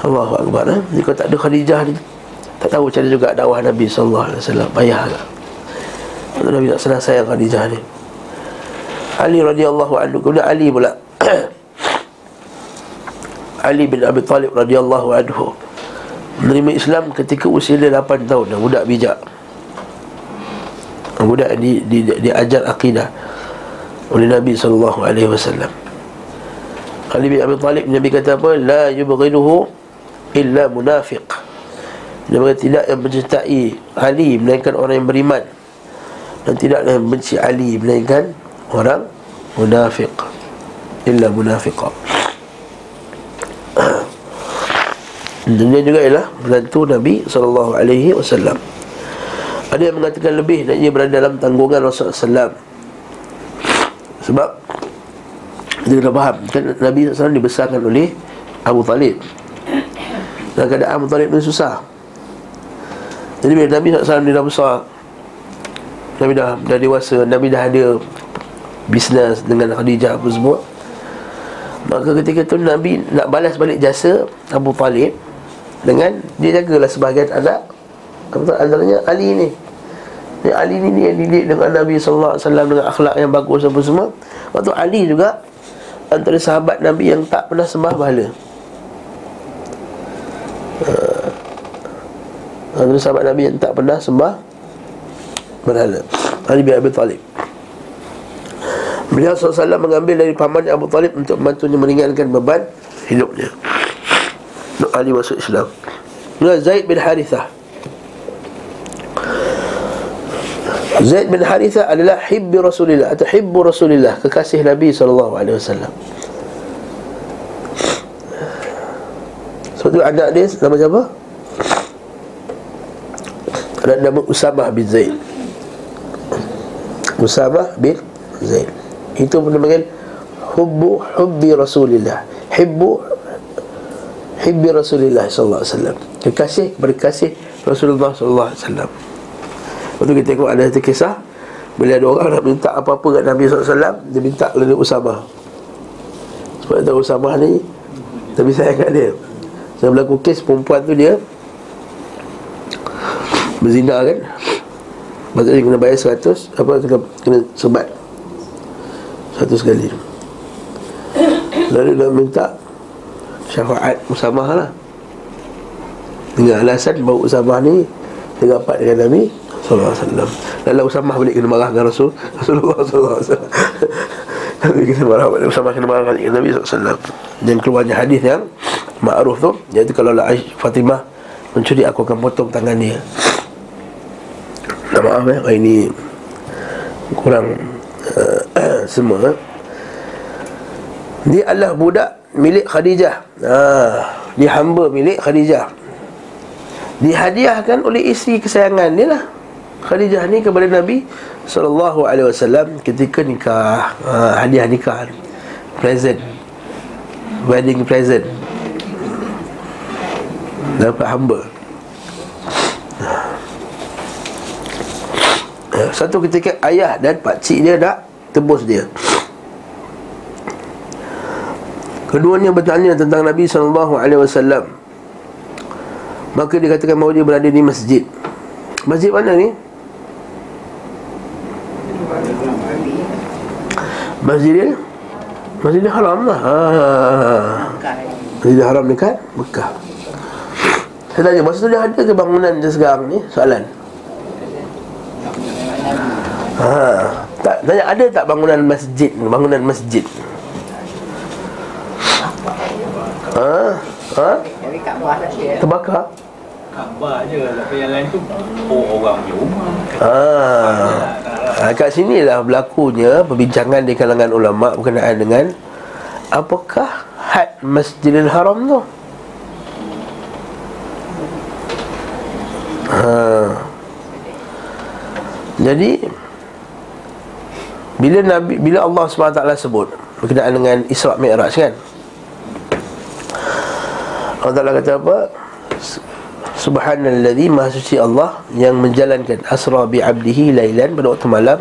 Allahu Akbar eh? Jika tak ada Khadijah ni Tak tahu mana juga dakwah Nabi SAW Payah tak Nabi SAW sayang Khadijah ni. Ali radhiyallahu anhu. Kemudian Ali pula. [coughs] Ali bin Abi Talib radhiyallahu anhu menerima Islam ketika usia dia 8 tahun. Dan budak bijak. Budak di, di, di, diajar akidah oleh Nabi sallallahu alaihi wasallam. Ali bin Abi Talib Nabi kata apa? La yubghiduhu illa munafiq. Dia berkata tidak yang mencintai Ali melainkan orang yang beriman. Dan tidak yang benci Ali melainkan orang munafik illa munafiqa Dunia juga ialah menantu Nabi wasallam. Ada yang mengatakan lebih dan ia berada dalam tanggungan Rasulullah sallallahu Sebab kita kena faham kan Nabi SAW dibesarkan oleh Abu Talib. Dan keadaan Abu Talib ni susah. Jadi bila Nabi SAW dia dah besar Nabi dah, dah dewasa Nabi dah ada Bisnes dengan Khadijah apa semua Maka ketika tu Nabi nak balas balik jasa Abu Talib Dengan dia jagalah sebahagian anak Apa antaranya Ali ni. Ni Ali ni dia didik dengan Nabi SAW Dengan akhlak yang bagus apa semua. Waktu Ali juga Antara sahabat Nabi yang tak pernah sembah bahala. Uh, Antara sahabat Nabi yang tak pernah sembah Berhala Ali bin Abi Talib. Beliau SAW mengambil dari paman Abu Talib Untuk membantunya meringankan beban hidupnya Ali masuk Islam Beliau Zaid bin Harithah Zaid bin Haritha adalah hibbi Rasulillah atau hibbu Rasulillah, kekasih Nabi wasallam. Sebab tu anak dia nama siapa? Ada nama Usamah bin Zaid. Usamah bin Zaid. Itu pun dipanggil hubbu hubbi Rasulillah. Hibbu hibbi Rasulillah sallallahu alaihi wasallam. Kekasih berkasih Rasulullah sallallahu alaihi wasallam. Lepas tu kita tengok ada satu kisah. Bila ada orang nak minta apa-apa kat Nabi SAW Dia minta oleh Usama. Sebab tahu Usama ni Tapi sayang kat dia. Saya berlaku kes perempuan tu dia Berzina kan? Tu dia kena bayar 100 Apa kena, kena sebat. 100 kali Lalu dia minta Syafaat Usama lah Dengan alasan bahawa Usama ni Dia dapat dengan Nabi wasallam. Lalu Usamah balik kena marah dengan Rasul [laughs] Rasulullah wasallam. Nabi kena marah balik Usamah kena marah dengan Nabi wasallam. Dan keluarnya hadis yang ma'ruf tu iaitu kalau la Fatimah mencuri aku akan potong tangan dia. Nah, maaf ya, ini kurang uh, [clears throat] semua. Eh. Dia adalah budak milik Khadijah. Ha, dia hamba milik Khadijah. Dihadiahkan oleh isteri kesayangan dia lah. Khadijah ni kepada Nabi sallallahu alaihi wasallam ketika nikah ha, hadiah nikah present wedding present dapat hamba ya, satu ketika ayah dan pak cik dia nak tebus dia keduanya bertanya tentang Nabi sallallahu alaihi wasallam. Maka dikatakan bahawa dia berada di masjid. Masjid mana ni? Masjidil Masjidil Haram lah. Ha. Masjidil Haram dekat Mekah. Saya tanya Masa tu dia ada ke bangunan dia sekarang ni? Soalan. Ha. tak, Tanya ada tak bangunan masjid? Bangunan masjid Ha? Ha? Terbakar Kabar je Tapi yang lain tu Oh orang punya rumah Ah, kat sini lah berlakunya perbincangan di kalangan ulama berkenaan dengan apakah had Masjidil Haram tu. Ha. Jadi bila Nabi bila Allah SWT sebut berkenaan dengan Isra Mi'raj kan? Allah Taala kata apa? Subhanalladzi maha suci Allah yang menjalankan asra bi 'abdihi lailan pada waktu malam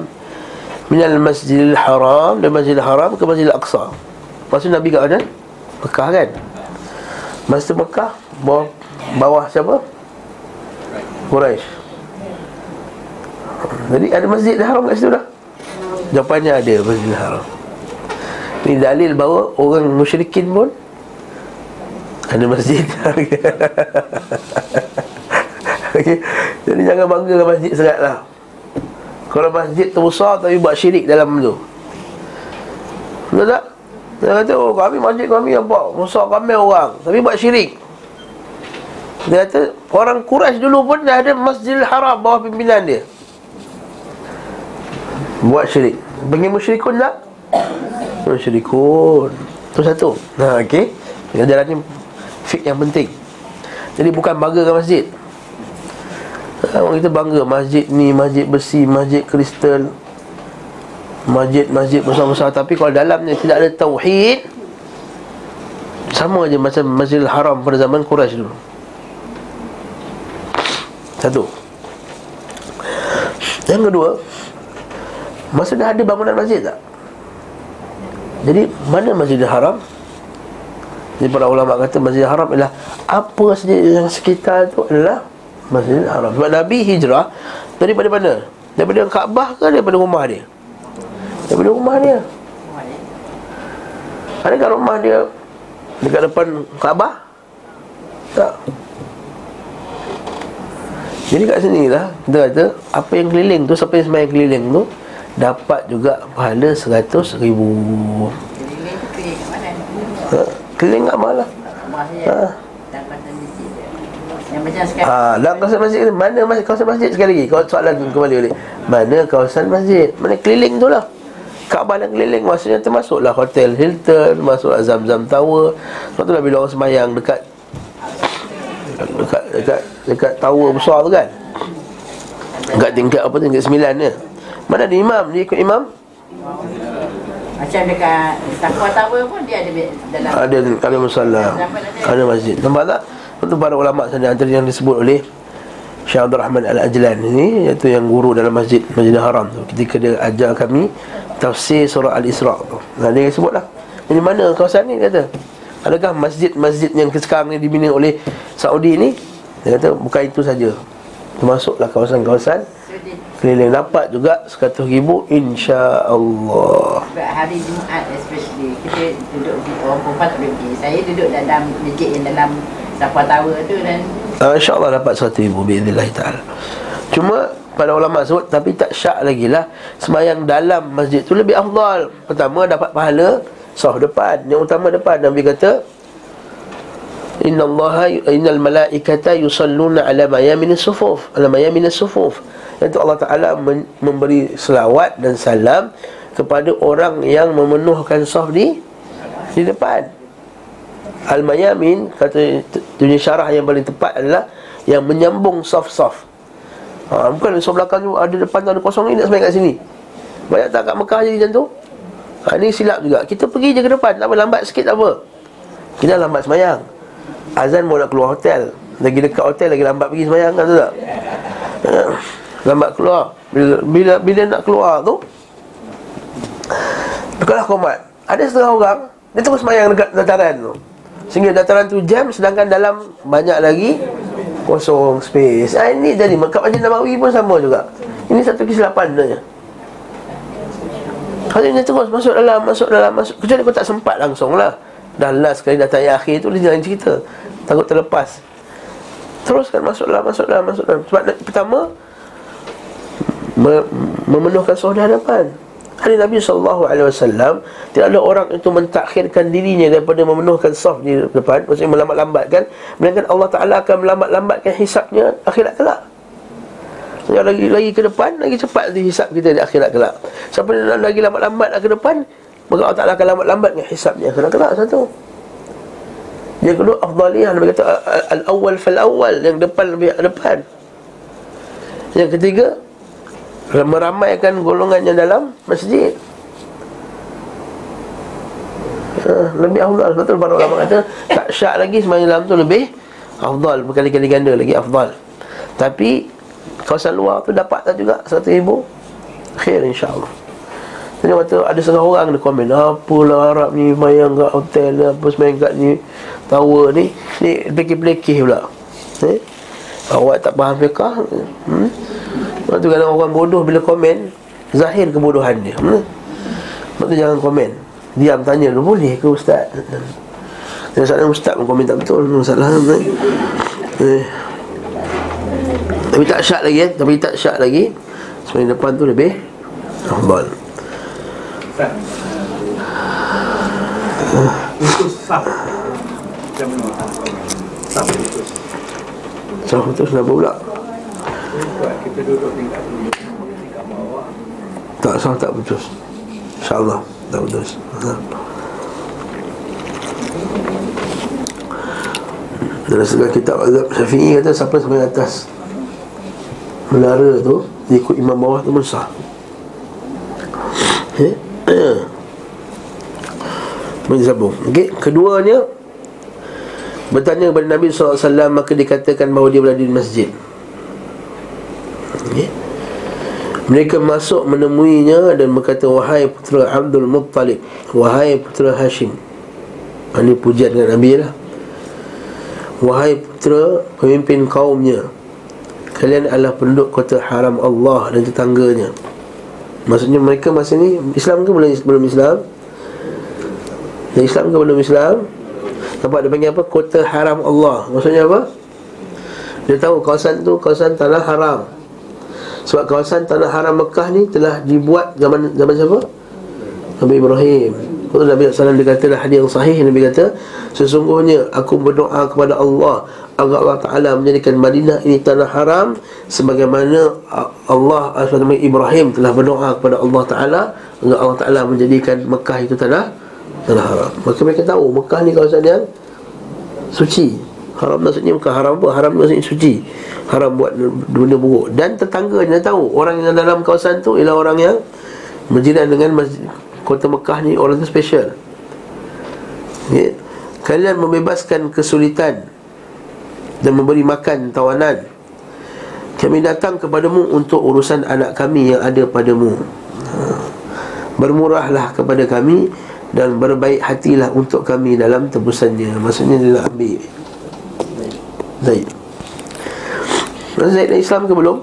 minal masjidil haram dan masjidil haram ke masjidil aqsa. Maksud Nabi kat mana? Mekah kan? Masa Mekah bawah, bawah siapa? Quraisy. Jadi ada masjid haram kat situ dah. Jawapannya ada masjidil haram. Ini dalil bahawa orang musyrikin pun ada masjid. [laughs] Okay. Jadi jangan bangga dengan masjid serat lah. Kalau masjid tu besar tapi buat syirik dalam tu. Betul tak? Dia kata, oh kami masjid kami apa? Besar kami orang Tapi buat syirik. Dia kata, orang Quraisy dulu pun dah ada masjid haram bawah pimpinan dia. Buat syirik. Panggil musyrikun tak? Musyrikun. Itu satu. Ha okey. Ajaran ni Fik yang penting. Jadi bukan banggakan masjid. Ha, Orang kita bangga Masjid ni Masjid besi Masjid kristal Masjid-masjid besar-besar. Tapi kalau dalamnya tidak ada tauhid Sama aja macam Masjidil Haram pada zaman Quraisy dulu. Satu. Yang kedua Masa dah ada bangunan masjid tak? Jadi mana Masjidil Haram? Jadi para ulama kata Masjidil Haram adalah Apa saja yang sekitar itu adalah Masjidil Haram Sebab Nabi hijrah Daripada mana? Daripada Kaabah ke daripada rumah dia? Daripada rumah dia Adakah rumah dia Dekat depan Kaabah? Tak Jadi kat sini lah Kita kata Apa yang keliling tu Siapa yang semayang keliling tu Dapat juga pahala seratus ribu Keliling tu keliling kat mana? ha? Keliling kat saya. Ha. Ha, dalam kawasan masjid ni, Mana masjid, kawasan masjid sekali lagi? Kalau soalan kembali balik. Mana kawasan masjid? Mana keliling tu lah. Kaabah dan keliling Maksudnya termasuklah Hotel Hilton Masuklah Zam-Zam Tower. Sebab tu lah bila orang semayang dekat Dekat Dekat Dekat tower besar tu kan? Dekat tingkat apa Tingkat sembilan ni. Mana ada imam? Dia ikut imam Macam dekat Takwa Tower pun dia ada dalam Ada Ada musallah Ada masjid. Nampak tak? Itu para ulama sana Antara yang disebut oleh Syekh Abdul Rahman Al-Ajlan ini Iaitu yang guru dalam masjid Masjidil Haram tu. Ketika dia ajar kami Tafsir surah Al-Isra' tu. Nah dia sebut lah Ini mana kawasan ni? Dia kata Adakah masjid-masjid yang sekarang ni dibina oleh Saudi ni? Dia kata bukan itu saja. Termasuklah kawasan-kawasan Keliling dapat juga 100 ribu InsyaAllah. Sebab hari Jumaat especially Kita duduk di Orang perempuan tak boleh pergi. Saya duduk dalam Masjid yang dalam Takwa Tower tu Dan uh, InsyaAllah dapat 100 ribu ta'ala. Cuma pada ulama sebut Tapi tak syak lagi lah Semayang dalam masjid tu lebih afdal. Pertama dapat pahala Sah depan. Yang utama depan Nabi kata Inna Allah Innal malaikata yusalluna ala mayamin sufuf. Ala mayamin sufuf Itu Allah Ta'ala memberi selawat dan salam Kepada orang yang memenuhkan saf di Di depan. Al-Mayamin Kata dunia syarah yang paling tepat adalah Yang menyambung saf-saf ha, Bukan saf belakang tu Ada depan tu ada kosong ni Nak semayang kat sini. Banyak tak kat Mekah jadi macam tu? Ha, Ini silap juga. Kita pergi je ke depan Tak apa lambat sikit tak apa. Kita lambat semayang. Azan mau nak keluar hotel. Lagi dekat hotel Lagi lambat pergi semayang kan tu tak Lambat keluar. Bila, bila bila nak keluar tu Bukanlah komat Ada setengah orang Dia terus semayang dekat dataran tu. Sehingga dataran tu jam Sedangkan dalam Banyak lagi Kosong space. Ha, Ini jadi Kat Masjid Nabawi pun sama juga. Ini satu kesilapan sebenarnya. Kalau dia terus masuk dalam Masuk dalam masuk. Kecuali kau tak sempat langsung lah. Dah last sekali datang yang akhir tu Dia jangan cerita. Takut terlepas. Teruskan masuk dalam Masuk dalam Masuk dalam. Sebab pertama me- Memenuhkan di hadapan. Hari Nabi SAW Tidak ada orang itu mentakhirkan dirinya Daripada memenuhkan soft di depan Maksudnya melambat-lambatkan Melainkan Allah Ta'ala akan melambat-lambatkan hisapnya Akhirat kelak. Yang lagi lagi ke depan Lagi cepat dihisap kita di akhirat kelak. Siapa yang lagi lambat-lambat ke depan Maka Allah Ta'ala akan lambat-lambatkan hisapnya Akhirat kelak satu Yang kedua Afdaliyah Nabi kata Al-awwal fal-awwal Yang depan lebih depan. Yang ketiga meramaikan golongan yang dalam masjid. Ha, lebih afdal betul para ulama kata tak syak lagi semayang dalam tu lebih afdal berkali-kali ganda lagi afdal. Tapi kawasan luar tu dapat tak juga 100 ribu khair insya-Allah. Jadi waktu ada setengah orang dia komen Apalah Arab ni semayang kat hotel Apa semayang kat ni Tower ni Ni pelekeh-pelekeh pula eh? Awak tak faham fiqah hmm? Sebab tu kadang orang bodoh bila komen Zahir kebodohan dia hmm? Sebab tu jangan komen Diam tanya dulu Boleh ke ustaz Dan soalan ustaz pun komen tak betul Masalah eh? eh. Tapi tak syak lagi eh? Tapi tak syak lagi Sebenarnya depan tu lebih Ustaz. Untuk. Macam mana? Saf putus. Sah putus kenapa pula Kita duduk tingkat tingkat bawah. Tak sah tak putus InsyaAllah Tak putus ha. Dalam segala kitab Azab Syafi'i kata Siapa sampai atas Menara tu ikut imam bawah tu pun sah Eh? Menyambung Okey, keduanya Bertanya kepada Nabi SAW Maka dikatakan bahawa dia berada di masjid okay. Mereka masuk menemuinya Dan berkata Wahai putera Abdul Muttalib Wahai putera Hashim Ini pujian dengan Nabi lah Wahai putera pemimpin kaumnya Kalian adalah penduduk kota haram Allah dan tetangganya Maksudnya mereka masa ni Islam ke belum, belum Islam? Dan Islam ke belum Islam? Nampak dia panggil apa? Kota haram Allah Maksudnya apa? Dia tahu kawasan tu kawasan tanah haram Sebab kawasan tanah haram Mekah ni telah dibuat zaman zaman siapa? Nabi Ibrahim. Betul Nabi SAW dia kata hadis yang sahih Nabi kata Sesungguhnya aku berdoa kepada Allah Agar Allah Ta'ala menjadikan Madinah ini tanah haram Sebagaimana Allah SWT Ibrahim telah berdoa kepada Allah Ta'ala Agar Allah Ta'ala menjadikan Mekah itu tanah tanah haram. Maka mereka tahu Mekah ni kawasan yang Suci Haram maksudnya bukan haram apa Haram maksudnya suci. Haram buat benda buruk. Dan tetangga dia tahu Orang yang dalam kawasan tu Ialah orang yang Berjiran dengan masjid kota Mekah ni orang tu special. Ya? Kalian membebaskan kesulitan Dan memberi makan tawanan. Kami datang kepadamu untuk urusan anak kami yang ada padamu. Ha. Bermurahlah kepada kami Dan berbaik hatilah untuk kami dalam tebusannya. Maksudnya dia nak ambil Zaid. Zaid dah Islam ke belum?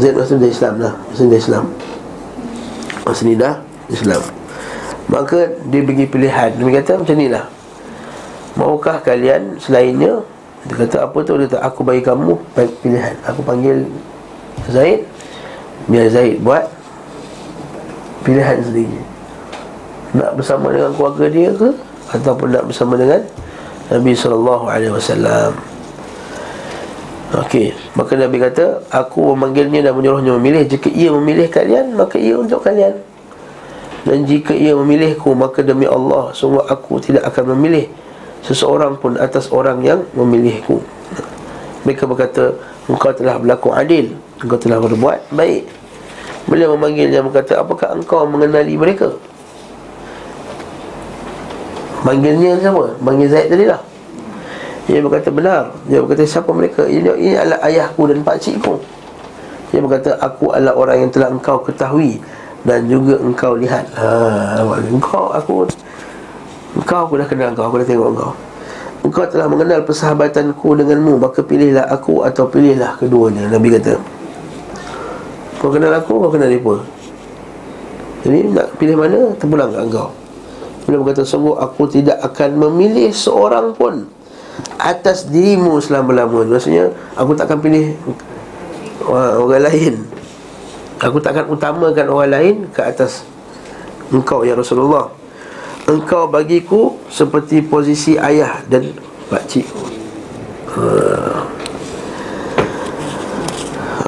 Zaid maksudnya dah Islam lah. Maksudnya dah Islam. Maksudnya dah Islam. Maka dia bagi pilihan. Dia kata macam ni lah. Maukah kalian selainnya Dia kata apa tu? Dia kata aku bagi kamu pilihan. Aku panggil Zaid. Biar Zaid buat Pilihan sendiri. Nak bersama dengan keluarga dia ke? Ataupun nak bersama dengan Nabi SAW Okey, maka Nabi kata, aku memanggilnya dan menyuruhnya memilih. Jika ia memilih kalian, maka ia untuk kalian. Dan jika ia memilihku Maka demi Allah Sungguh aku tidak akan memilih Seseorang pun atas orang yang memilihku Mereka berkata Engkau telah berlaku adil Engkau telah berbuat baik Beliau memanggilnya berkata Apakah engkau mengenali mereka? Manggilnya siapa? Manggil Zaid tadi lah Dia berkata benar. Dia berkata siapa mereka? Ini, ini adalah ayahku dan pakcikku Dia berkata aku adalah orang yang telah engkau ketahui dan juga engkau lihat. Ha, engkau aku engkau aku dah kenal engkau aku dah tengok engkau. Engkau telah mengenal persahabatanku denganmu maka pilihlah aku atau pilihlah keduanya Nabi kata. Kau kenal aku kau kenal mereka. Jadi nak pilih mana? Terpulang ke engkau. Bila berkata sungguh aku tidak akan memilih seorang pun atas dirimu selama-lamanya maksudnya aku tak akan pilih orang lain Aku takkan utamakan orang lain ke atas engkau ya Rasulullah. Engkau bagiku seperti posisi ayah dan pakcik. Ha.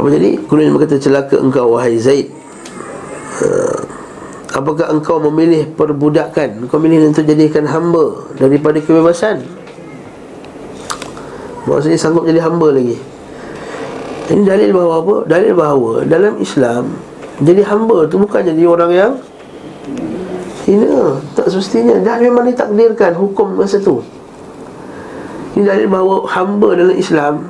Apa jadi? Kemudian berkata celaka engkau wahai Zaid. Ha. Apakah engkau memilih perbudakan? Engkau memilih untuk jadikan hamba daripada kebebasan? Maksudnya sanggup jadi hamba lagi. Ini dalil bahawa apa? Dalil bahawa dalam Islam Jadi hamba tu bukan jadi orang yang Hina Tak semestinya Dah memang ditakdirkan hukum masa tu Ini dalil bahawa hamba dalam Islam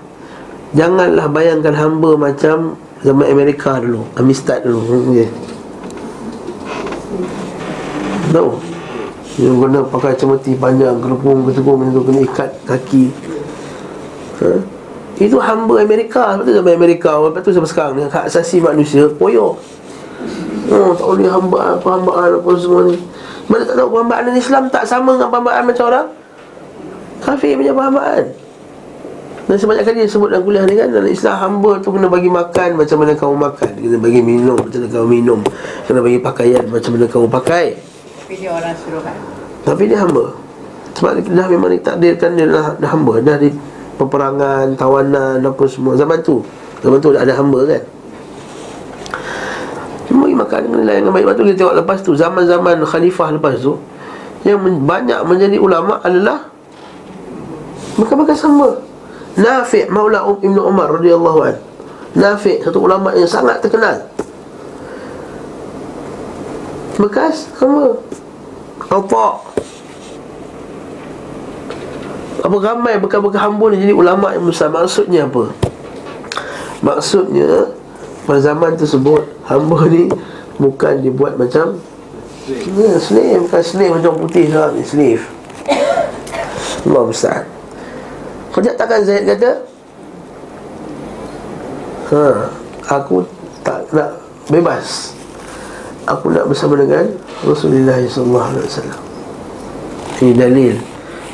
Janganlah bayangkan hamba macam Zaman Amerika dulu Amistad dulu okay. Tahu Yang kena pakai cemeti panjang Kerupung, ketukung, kena ikat kaki Ha? Itu hamba Amerika. Lepas tu sampai Amerika? Lepas tu sampai sekarang Dengan hak asasi manusia Poyo Oh tak boleh hamba Perhambaan apa semua ni. Mana tak tahu perhambaan Islam Tak sama dengan perhambaan macam orang Kafir punya perhambaan. Dan sebanyak kali dia sebut dalam kuliah ni kan Dalam Islam hamba tu kena bagi makan Macam mana kamu makan. Kena bagi minum Macam mana kamu minum. Kena bagi pakaian Macam mana kamu pakai. Tapi dia orang suruhan. Tapi dia hamba. Sebab dia dah memang ditakdirkan Dia dah, dah hamba. Dah di, peperangan, tawanan apa semua zaman tu. Zaman tu ada hamba kan. Bagi makan dengan nilai yang baik Lepas tu kita tengok lepas tu Zaman-zaman khalifah lepas tu Yang men- banyak menjadi ulama adalah Makan-makan sama Nafi' Maula Um- Ibn Umar radhiyallahu an. Nafi' satu ulama yang sangat terkenal Bekas sama Atta Apa ramai bekas-bekas hamba ni. Jadi ulama yang besar Maksudnya apa? Maksudnya Pada zaman tersebut Hamba ni Bukan dibuat macam Ya, slave Bukan slave macam putih sekarang ni Slave Allah besar Kau takkan Zaid kata? Ha Aku tak nak bebas. Aku nak bersama dengan Rasulullah wasallam. Ini dalil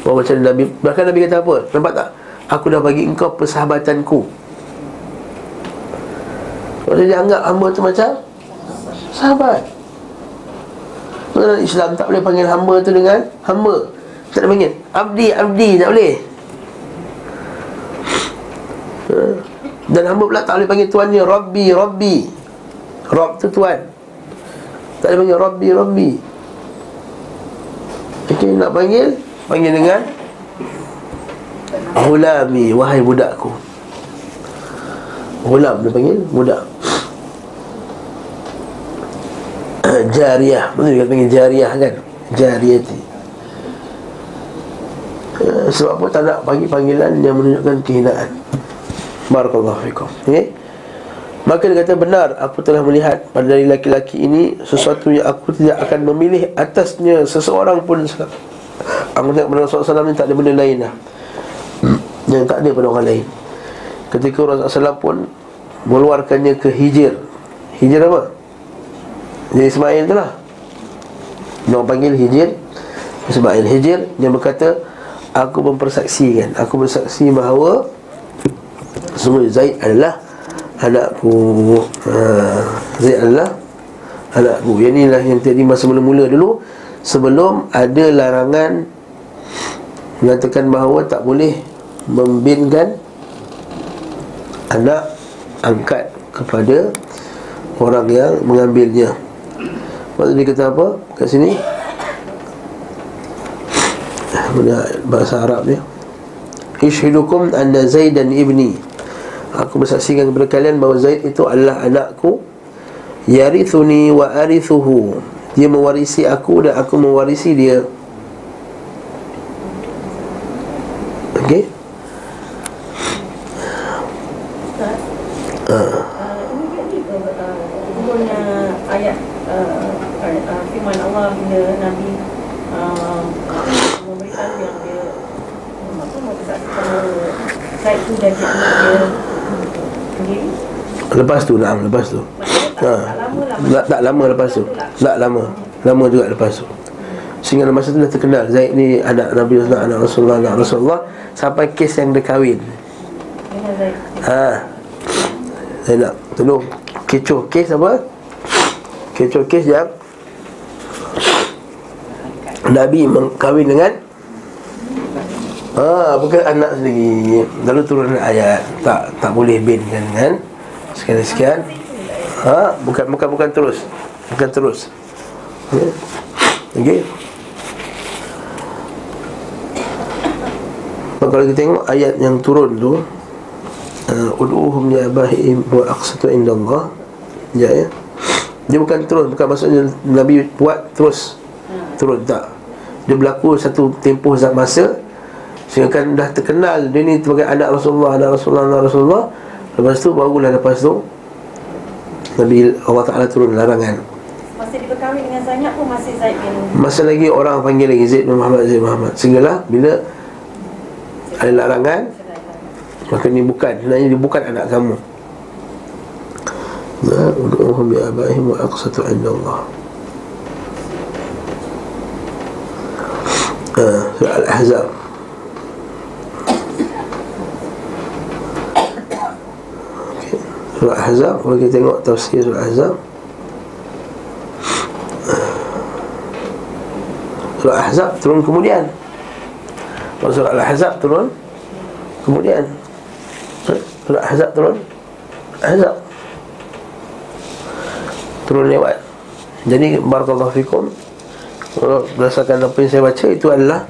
bahawa macam Nabi bahkan Nabi kata apa? Nampak tak? Aku dah bagi engkau persahabatanku. Maksudnya dia anggap hamba tu macam sahabat. Dalam Islam tak boleh panggil hamba tu dengan hamba. Tak boleh panggil abdi, abdi tak boleh. Dan hamba pula tak boleh panggil tuannya Rabbi, Rabbi. Rabb tu tuan. Tak boleh panggil Rabbi, Rabbi. Okey, nak panggil panggil dengan Gulami, wahai budakku. Gulam dia panggil budak. [clears throat] Jariah Betul dia panggil jariah kan? Jariyati. Eh, Sebab apa? Tak nak bagi panggilan yang menunjukkan kehinaan. Barakallahu fikum. Okay? Maka dia kata benar Aku telah melihat pada dari laki-laki ini Sesuatu yang aku tidak akan memilih Atasnya seseorang pun Aku tengok pada Rasulullah SAW ni tak ada benda lain lah. Yang tak ada pada orang lain. Ketika Rasulullah SAW pun Mengeluarkannya ke hijir. Hijir apa? Jadi Ismail tu lah. Dia orang panggil hijir. Ismail hijir Dia berkata Aku mempersaksikan. Aku bersaksi bahawa Semua Zaid adalah Anakku. Ha, Zaid adalah Anakku. Yang inilah yang tadi masa mula-mula dulu Sebelum ada larangan Mengatakan bahawa tak boleh Membinkan Anak Angkat kepada Orang yang mengambilnya. Maksud dia kata apa? Kat sini? Bahasa Arab dia? Ishidukum anna Zaidan ibni. Aku bersaksikan kepada kalian bahawa Zaid itu adalah anakku. Yarithuni wa arithuhu. Dia mewarisi aku dan aku mewarisi dia Okey? Uh, ini jadi ke uh, turunnya ayat uh, uh, firman Allah bila Nabi uh, memberitahu yang dia um, apa mau bersaksikan bahawa Zaid tu jadi anak dia sendiri Lepas tu, nak lepas tu. Maksudnya tak, tak lama lepas tu. Tak lama. Lama juga lepas tu. Sehingga masa tu dah terkenal. Zaid ni anak Nabi Rasulullah Anak Rasulullah Anak Rasulullah Sampai kes yang dia kahwin. Ha. Saya nak tolong. Kecoh kes apa? Kecoh kes yang Nabi mengkahwin dengan? Ah, bukan anak sendiri. Lalu turun ayat. Tak tak boleh binkan dengan Sekian-sekian. Ha, bukan bukan bukan terus. Bukan terus. Okey. Maka kalau kita tengok ayat yang turun tu uh, Ud'uhum ya abahim wa aqsatu indallah. Ya ya. Dia bukan terus Bukan maksudnya Nabi buat terus. Turun tak. Dia berlaku satu tempoh masa. Sehingga kan dah terkenal Dia ni sebagai anak Rasulullah Anak Rasulullah Anak Rasulullah Lepas tu barulah lepas tu Nabi Allah Ta'ala turun larangan. Masa dia berkahwin dengan Zainab pun masih Zaid bin Masa lagi orang panggil lagi Zaid bin Muhammad Zaid bin Muhammad. Sehinggalah bila Ada larangan Maka ni bukan. Sebenarnya dia bukan anak kamu. Ya Udu'uhum bi abaihim wa aqsatu inda Allah Ha, Surah Al-Ahzab Surah Al-Ahzab Kalau kita tengok tafsir Surah Al-Ahzab Surah Al-Ahzab turun kemudian. Surah Al-Ahzab turun Kemudian. Surah Al-Ahzab turun Al-Ahzab Turun lewat. Jadi barakallahu fikum berdasarkan apa yang saya baca itu adalah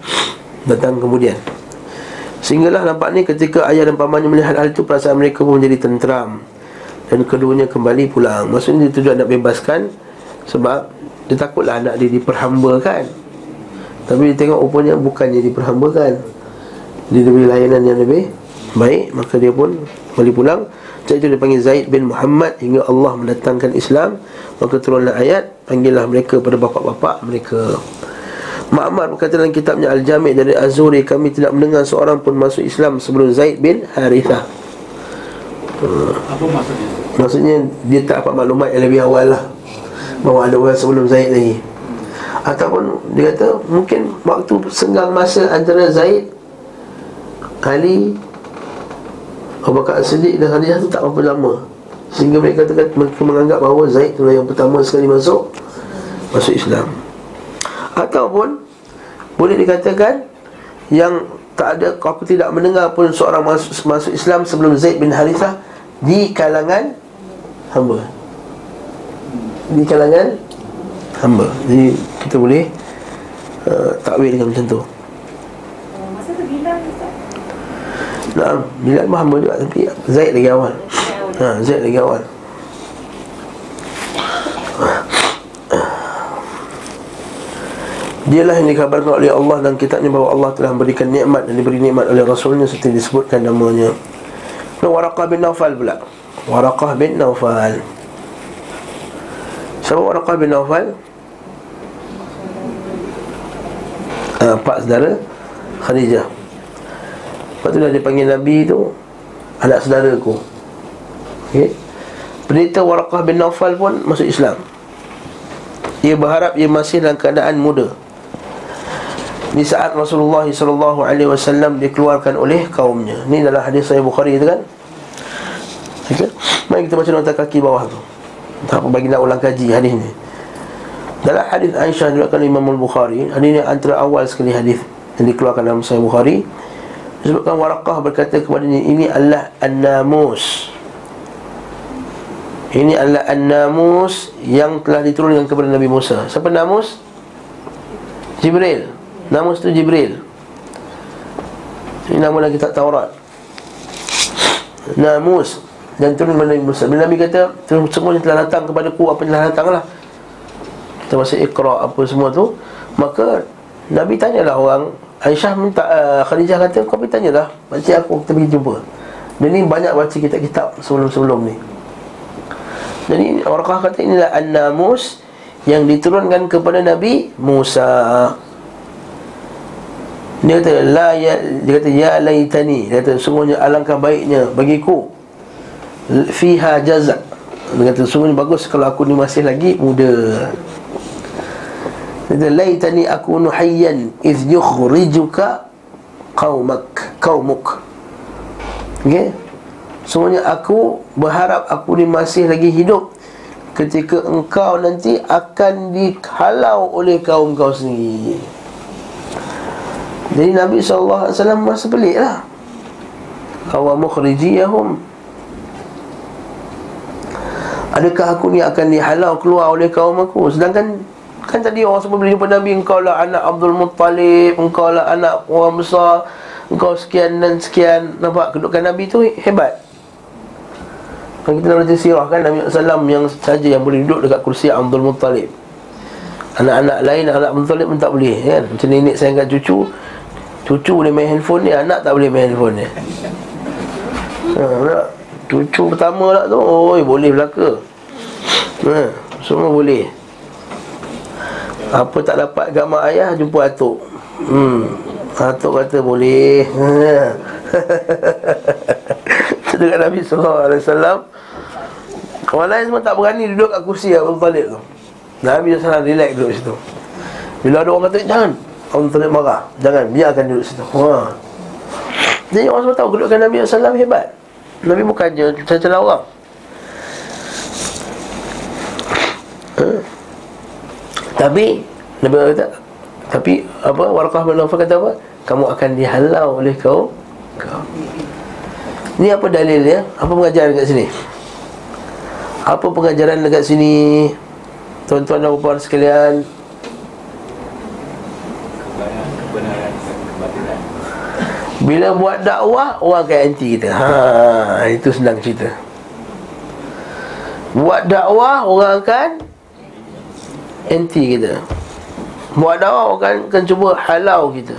datang kemudian. Sehinggalah nampak ni ketika ayah dan pamannya melihat hal itu perasaan mereka pun menjadi tenteram dan keduanya kembali pulang. Maksudnya dia tujuan nak bebaskan sebab dia takutlah anak dia diperhambakan. Tapi dia tengok rupanya bukannya diperhambakan. Dia diberi layanan yang lebih baik maka dia pun kembali pulang. Jadi itu dia panggil Zaid bin Muhammad hingga Allah mendatangkan Islam Maka turunlah ayat Panggillah mereka pada bapa-bapa mereka Ma'mar berkata dalam kitabnya Al-Jami' dari Azuri Kami tidak mendengar seorang pun masuk Islam sebelum Zaid bin Harithah Apa maksudnya? Maksudnya dia tak dapat maklumat yang lebih awal lah. Bahawa ada orang sebelum Zaid lagi. Ataupun dia kata mungkin waktu senggang masa antara Zaid Ali Abu Bakar As-Siddiq dan Khadijah tu tak berapa lama. Sehingga mereka mereka menganggap bahawa Zaid itulah yang pertama sekali masuk Masuk Islam. Ataupun Boleh dikatakan Yang tak ada Aku tidak mendengar pun seorang masuk, masuk Islam sebelum Zaid bin Harithah Di kalangan Hamba. Di kalangan? Hamba. Jadi kita boleh uh, Takwil dengan macam tu. Masa tu Bilal Ustaz? Nah, Bilal pun hamba juga Tapi Zaid lagi awal. Ha, Zaid lagi awal. Dialah yang dikabarkan oleh Allah dan kitabnya bahawa Allah telah memberikan nikmat dan diberi nikmat oleh Rasulnya seperti disebutkan namanya. Dan Waraqah bin Naufal pula. Waraqah bin Naufal. Siapa Waraqah bin Naufal? Uh, pak saudara Khadijah. Lepas tu dah dia panggil Nabi tu anak saudaraku. Okey. Pendeta Waraqah bin Naufal pun masuk Islam. Ia berharap ia masih dalam keadaan muda. Di saat Rasulullah wasallam dikeluarkan oleh kaumnya. Ini dalam hadis Sahih Bukhari itu kan? Mari kita baca nota kaki bawah tu. Tak apa bagi nak ulang kaji hadis ni. Dalam hadis Aisyah diriwayatkan Imam Al-Bukhari, hadis ini antara awal sekali hadis yang dikeluarkan dalam Sahih Bukhari. Disebutkan Waraqah berkata kepadanya, ini adalah An-Namus. Ini adalah An-Namus yang telah diturunkan kepada Nabi Musa. Siapa Namus? Jibril. Namus tu Jibril. Ini nama dalam kitab Taurat. Namus dan turun kepada Nabi Musa. Bila Nabi kata, semua yang telah datang kepada ku apa yang telah datang lah. Masih ikra apa semua tu. Maka Nabi tanyalah orang Aisyah minta uh, Khadijah kata kau pergi tanyalah Pakcik aku kita pergi jumpa Dan ni banyak baca kitab-kitab sebelum-sebelum ni Jadi orang kata inilah An-Namus Yang diturunkan kepada Nabi Musa Dia kata la ya, Dia kata ya laitani Dia kata sungguhnya alangkah baiknya bagiku Fiha jazak Dia kata sungguhnya bagus kalau aku ni masih lagi muda Kata laitani akunu hayyan iz yukhrijuka qaumak qaumuk. Okey. Semuanya aku berharap aku ni masih lagi hidup ketika engkau nanti akan dihalau oleh kaum kau sendiri. Jadi Nabi SAW masa pelik lah Awa mukhrijiyahum Adakah aku ni akan dihalau keluar oleh kaum aku? Sedangkan Kan tadi orang semua bila jumpa Nabi Engkau lah anak Abdul Muttalib Engkau lah anak orang besar Engkau sekian dan sekian. Nampak kedudukan Nabi tu hebat. Kalau kita nak baca sirah kan Nabi SAW yang saja yang boleh duduk dekat kursi Abdul Muttalib. Anak-anak lain anak Abdul Muttalib pun tak boleh kan? Macam nenek saya angkat cucu Cucu boleh main handphone ni Anak tak boleh main handphone ni. Ha, Cucu pertama lah tu. Oi boleh belaka. Ha, Semua boleh. Apa tak dapat gambar ayah Jumpa atuk. Hmm Atuk kata boleh. [laughs] Dekat Nabi SAW Orang lain semua tak berani duduk kat kursi Abdul Talib tu. Nabi SAW relax duduk situ. Bila ada orang kata jangan. Abdul Talib marah. Jangan biarkan duduk situ. Ha. Jadi orang semua tahu kedudukan Nabi SAW hebat Nabi bukan je celah-celah orang. Ha? Tapi Nabi kata Tapi apa Warqah bin Nawfal kata apa? Kamu akan dihalau oleh kau Kau Ni apa dalil dia? Apa pengajaran dekat sini? Apa pengajaran dekat sini? Tuan-tuan dan puan sekalian Kebenaran, kebenaran dan kebatilan. Bila buat dakwah Orang akan anti kita. Ha, Itu senang cerita. Buat dakwah Orang akan Anti kita. Buat dakwah Orang akan, cuba halau kita.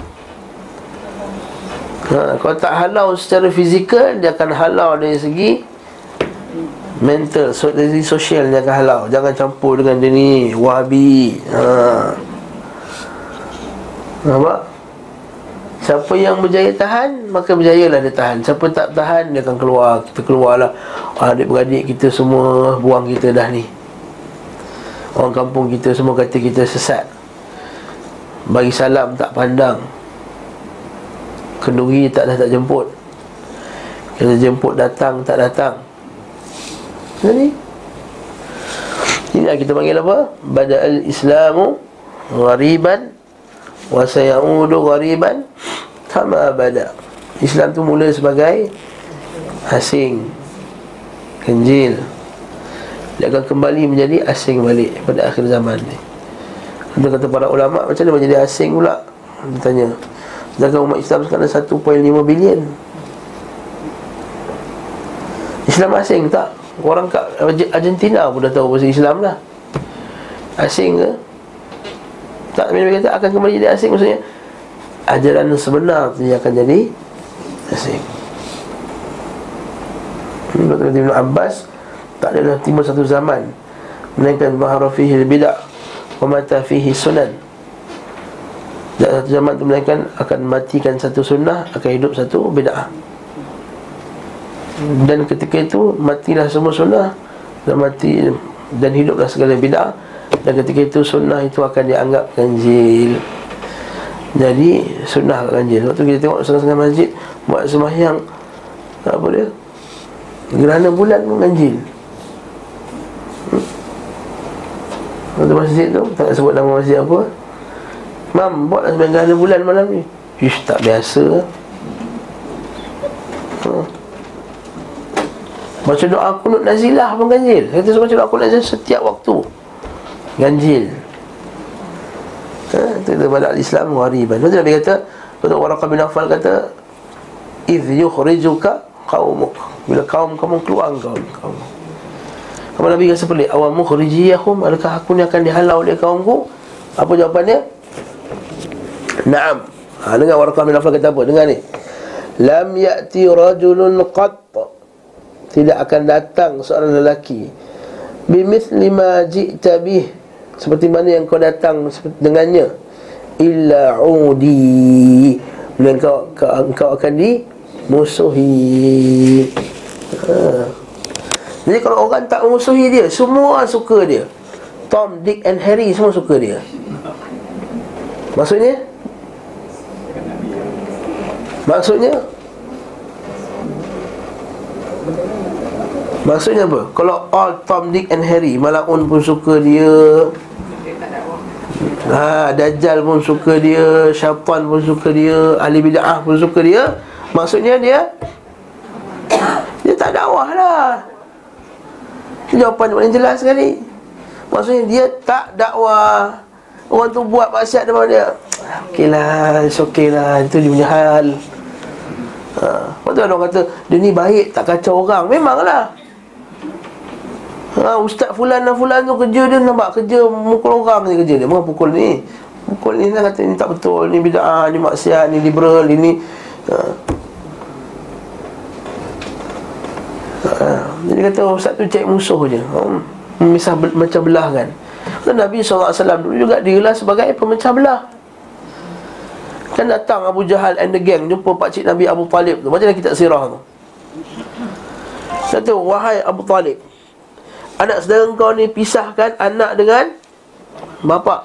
Ha, Kalau tak halau secara fizikal Dia akan halau dari segi Mental so, Dari segi sosial Dia akan halau. Jangan campur dengan dia ni Wahabi. Ha. Nampak? Siapa yang berjaya tahan Maka berjayalah dia tahan. Siapa tak tahan Dia akan keluar. Kita keluarlah. Adik-beradik kita semua Buang kita dah ni. Orang kampung kita semua kata kita sesat. Bagi salam tak pandang. Kenduri tak dah tak jemput. Kita jemput datang tak datang. Jadi Ini kita panggil apa? Bada'al Islamu Ghariban Wa sayaudu ghariban Kama bada. Islam tu mula sebagai Asing Kenjil. Dia akan kembali menjadi asing balik Pada akhir zaman ni. Ada kata para ulama' Macam mana menjadi asing pula? Dia tanya. Sedangkan umat Islam sekarang 1.5 bilion. Islam asing tak? Orang kat Argentina pun dah tahu bahasa Islam lah Asing ke? Tak Nabi kata akan kembali jadi asing Maksudnya Ajaran sebenar tu akan jadi Asing. Hmm, Dr. Ibn Abbas Tak adalah timur satu zaman Melainkan Bahara fihi bidak Wa mata fihi sunan. Dan satu zaman tu melainkan Akan matikan satu sunnah Akan hidup satu bid'ah. Dan ketika itu Matilah semua sunnah Dan mati Dan hiduplah segala bid'ah dan ketika itu sunnah itu akan dianggap ganjil. Jadi sunnah ganjil. Waktu kita tengok setengah-setengah masjid Buat sembahyang Apa dia? Gerhana bulan pun ganjil. Hmm? Waktu masjid tu Tak sebut nama masjid apa. Mam buatlah sembahyang gerhana bulan malam ni. Ish tak biasa. Hmm. Baca doa kunut nazilah pun ganjil. Kita baca doa kunut nazilah setiap waktu ganjil. Ha, itu kita pada Islam wariban Lepas Nabi kata Untuk Waraqah bin Affal kata Idh yukhrijuka qawmuk Bila kaum kamu keluar kaum kaum. Kamu Nabi kata pelik Awam mukhrijiyahum Adakah aku ni akan dihalau oleh kaumku? Apa jawapannya? Naam. Ha, Dengar Waraqah bin Affal kata apa? Dengar ni. Lam ya'ti rajulun qat. Tidak akan datang seorang lelaki. Bimithli ma ji'ta bih seperti mana yang kau datang dengannya. Illa udi. Dan kau, kau, kau akan dimusuhi. Ha. jadi kalau orang tak memusuhi dia semua suka dia. Tom, Dick and Harry semua suka dia. Maksudnya? Maksudnya Maksudnya apa? Kalau all Tom, Dick and Harry Malaun pun suka dia. Ha, Dajjal pun suka dia. Syaitan pun suka dia. Ahli bid'ah pun suka dia. Maksudnya dia Dia tak dakwah lah. Jawapan yang paling jelas sekali. Maksudnya dia tak dakwah. Orang tu buat maksiat depan dia. Okey lah, it's okay lah. Itu dia punya hal. Ha. Lepas tu orang kata Dia ni baik, tak kacau orang. Memanglah ha, Ustaz fulan dan fulan tu kerja dia nampak kerja mukul orang ni kerja dia Bukan pukul ni Pukul ni dia kata ni tak betul Ni bida'ah, ni maksiat, ni liberal, ni ni ha. Ha. Jadi kata Ustaz tu cek musuh je hmm. Misah be- macam belah kan Dan Nabi SAW dulu juga dia sebagai pemecah belah Kan datang Abu Jahal and the gang Jumpa pakcik Nabi Abu Talib tu Macam kita sirah tu Kata Wahai Abu Talib Anak saudara kau ni pisahkan anak dengan bapa.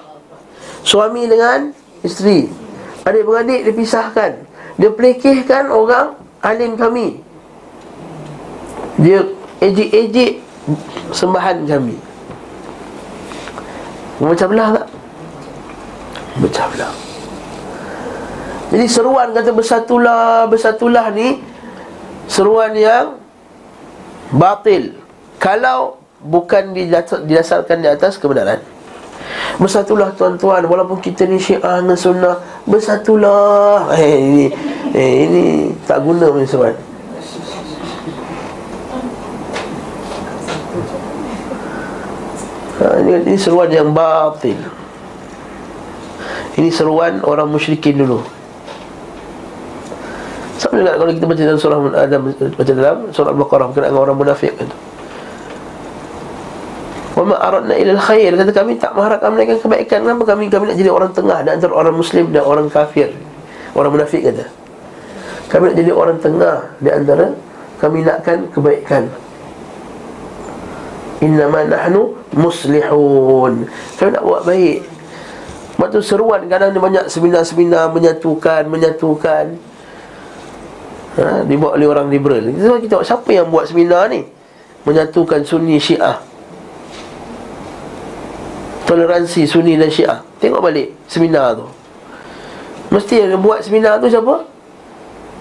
Suami dengan isteri. Adik-beradik dipisahkan. Dia pelekehkan orang alim kami. Dia ejek-ejek sembahan kami. Macam belah tak? Macam belah. Jadi seruan kata bersatulah, bersatulah ni seruan yang batil. Kalau bukan didasarkan di atas kebenaran. Bersatulah tuan-tuan. Walaupun kita ni syiah dan sunnah Bersatulah. Eh ini Eh ini tak guna punya seruan ha, ini, ini seruan yang batil Ini seruan orang musyrikin dulu. Sama juga kalau kita baca dalam surah baca dalam surah Al-Baqarah berkenaan dengan orang munafik itu. Wa ma aradna ila al-khair kata kami tak mengharapkan mereka kebaikan kenapa kami kami nak jadi orang tengah dan antara orang muslim dan orang kafir. Orang munafik kata. Kami nak jadi orang tengah di antara kami nakkan kebaikan. Innama nahnu muslihun. Kami nak buat baik. Waktu seruan kadang dia banyak seminar-seminar menyatukan, menyatukan ha, Dibuat oleh orang liberal Sebab kita siapa yang buat seminar ni Menyatukan sunni syiah Toleransi sunni dan syiah. Tengok balik seminar tu. Mesti yang buat seminar tu siapa?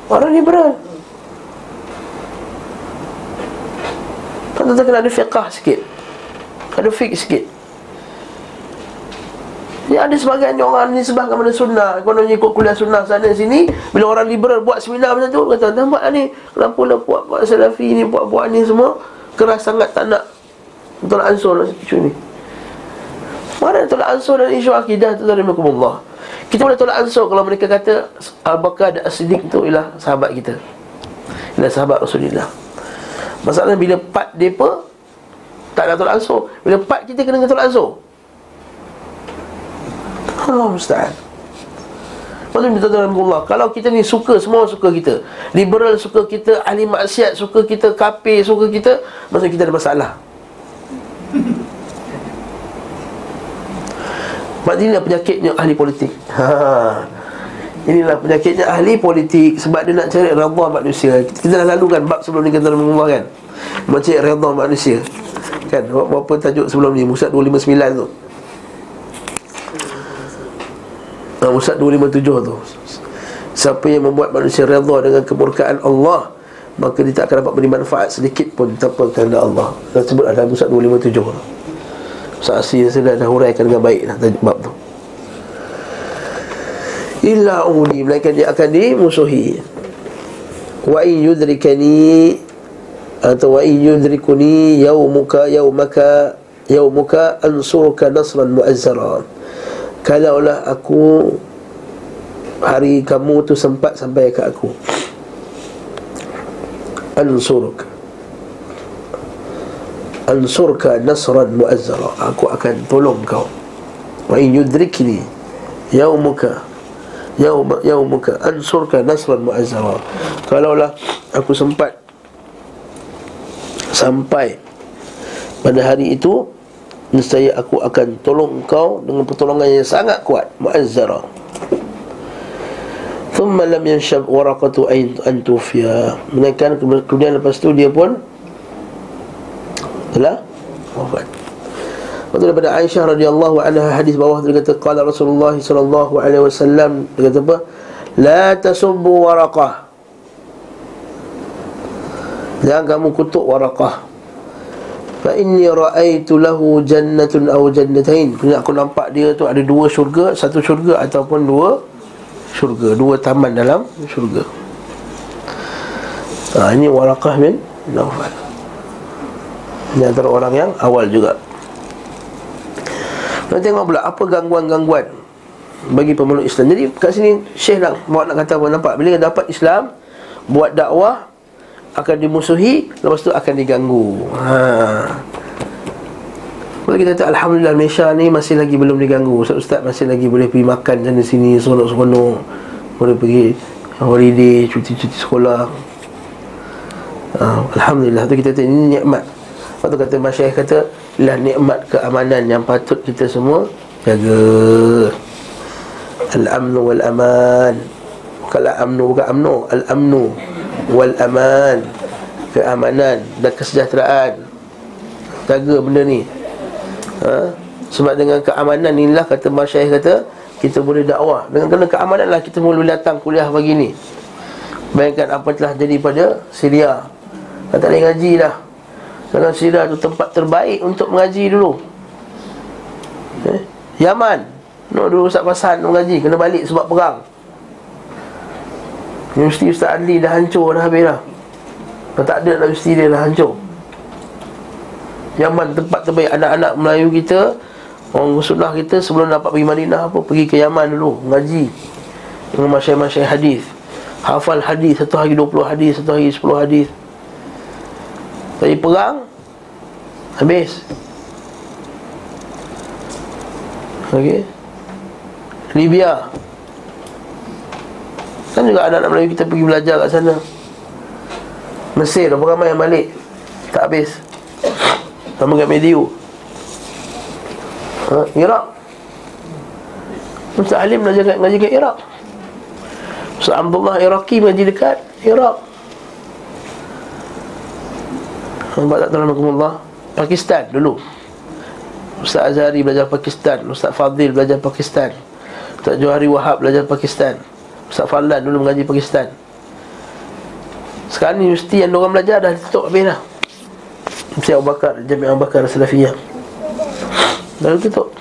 Orang liberal. Kata-kata kena ada fiqah sikit. Ada fiqh sikit. Ni ada sebagian orang ni sebab kepada sunnah. Kononnya ikut kuliah sunnah sana sini. Bila orang liberal buat seminar macam tu Kata nampak ni. Kenapa lah buat-buat salafi ni Buat-buat ni semua. Keras sangat tak nak. Tolak ansur lah isu ni Mana tolak ansur dan isu akidah tu Allah Kita boleh tolak ansur kalau mereka kata Al-Bakar dan As-Siddiq tu ialah sahabat kita. Ialah sahabat Rasulullah. Masalahnya bila part mereka Tak nak tolak ansur. Bila part kita kena tolak ansur. Allah musta'an. Maksudnya minta dalam Allah Kalau kita ni suka, semua suka kita. Liberal suka kita, ahli maksiat suka kita Kafir suka kita Maksudnya kita ada masalah Maksudnya inilah penyakitnya ahli politik. Ha. Inilah penyakitnya ahli politik Sebab dia nak cari redha manusia. Kita dah lalu kan bab sebelum ni kita dalam Allah kan? Macam redha manusia. Kan, berapa tajuk sebelum ni? Musad 259 tu. Nah, Ustaz 257 tu. Siapa yang membuat manusia redha dengan kemurkaan Allah Maka dia tak akan dapat beri manfaat sedikit pun Tanpa kerana Allah. Kita sebut ada Ustaz 257 tu Yang saya dah huraikan dengan baik Tajuk bab tu. Illa uli Melainkan dia akan dimusuhi. Wa in yudrikani Atau wa in yudrikuni Yaumuka yaumaka Yaumuka ansuruka nasran mu'azzara. Kalaulah aku Hari kamu tu sempat sampai ke aku. Ansuruk Ansurka nasran mu'azzara. Aku akan tolong kau. Wa in yudrikni Yaumuka Yaum, Yaumuka Ansurka nasran mu'azzara. Kalaulah aku sempat Sampai Pada hari itu Nescaya aku akan tolong kau Dengan pertolongan yang sangat kuat Mu'azzara. Thumma lam yanshab waraqatu an tufiya. Menaikkan kemudian lepas tu dia pun Telah Wafat Lepas daripada Aisyah radhiyallahu anha hadis bawah dia kata qala Rasulullah sallallahu alaihi wasallam dia kata apa la tasubbu waraqah Jangan kamu kutuk waraqah Fa inni ra'aitu lahu jannatun aw jannatain. Punya aku nampak dia tu ada dua syurga, satu syurga ataupun dua syurga, dua taman dalam syurga. Ha, ini Waraqah bin Naufal. Ini antara orang yang awal juga. Kita tengok pula apa gangguan-gangguan bagi pemeluk Islam. Jadi kat sini Syekh nak mau nak kata apa nampak? Bila dapat Islam buat dakwah akan dimusuhi lepas tu akan diganggu. Ha. Kalau kita kata Alhamdulillah Malaysia ni masih lagi belum diganggu. Ustaz-Ustaz masih lagi boleh pergi makan sana sini Seronok-seronok. Boleh pergi holiday, cuti-cuti sekolah. Ha, Alhamdulillah. Tu kita kata ini nikmat Lepas tu kata Masyayikh kata Lah nikmat keamanan yang patut kita semua Jaga. Al-amnu wal-aman. Bukan al-amnu, bukan amnu Al-amnu wal aman keamanan dan kesejahteraan. Jaga benda ni. Ha? sebab dengan keamanan inilah kata masyayikh kata kita boleh dakwah. Dengan kena keamanan lah kita boleh datang kuliah pagi ni. Bayangkan apa telah jadi pada Syria. Tak boleh ngaji dah Kerana Syria tu tempat terbaik untuk mengaji dulu. Eh? Yaman. No dulu Ustaz Fasan mengaji Kena balik sebab perang. Universiti Ustaz Adli dah hancur dah habis dah. Dah tak ada dah universiti dia dah hancur. Yaman tempat terbaik. Anak-anak Melayu kita Orang sunnah kita sebelum dapat pergi Madinah apa Pergi ke Yaman dulu Mengaji. Dengan masyarakat-masyarakat hadis. Hafal hadis Satu hari 20 hadis Satu hari 10 hadis Tapi perang Habis. Okey. Libya. Kan juga anak-anak Melayu kita pergi belajar kat sana. Mesir, berapa ramai yang balik? Tak habis. Sama kat Mediu. Ha, Iraq. Ustaz Alim belajar ngaji kat Iraq. Ustaz Abdullah Iraqi mengaji dekat Iraq Terlalu Pakistan dulu. Ustaz Azhari belajar Pakistan Ustaz Fadil belajar Pakistan Ustaz Johari Wahab belajar Pakistan Ustaz Fadlan dulu mengaji Pakistan. Sekarang ni universiti yang orang belajar dah tutup habis dah. Universiti Abu Bakar, Jami'ah Abu Bakar Salafiyah. Dah tutup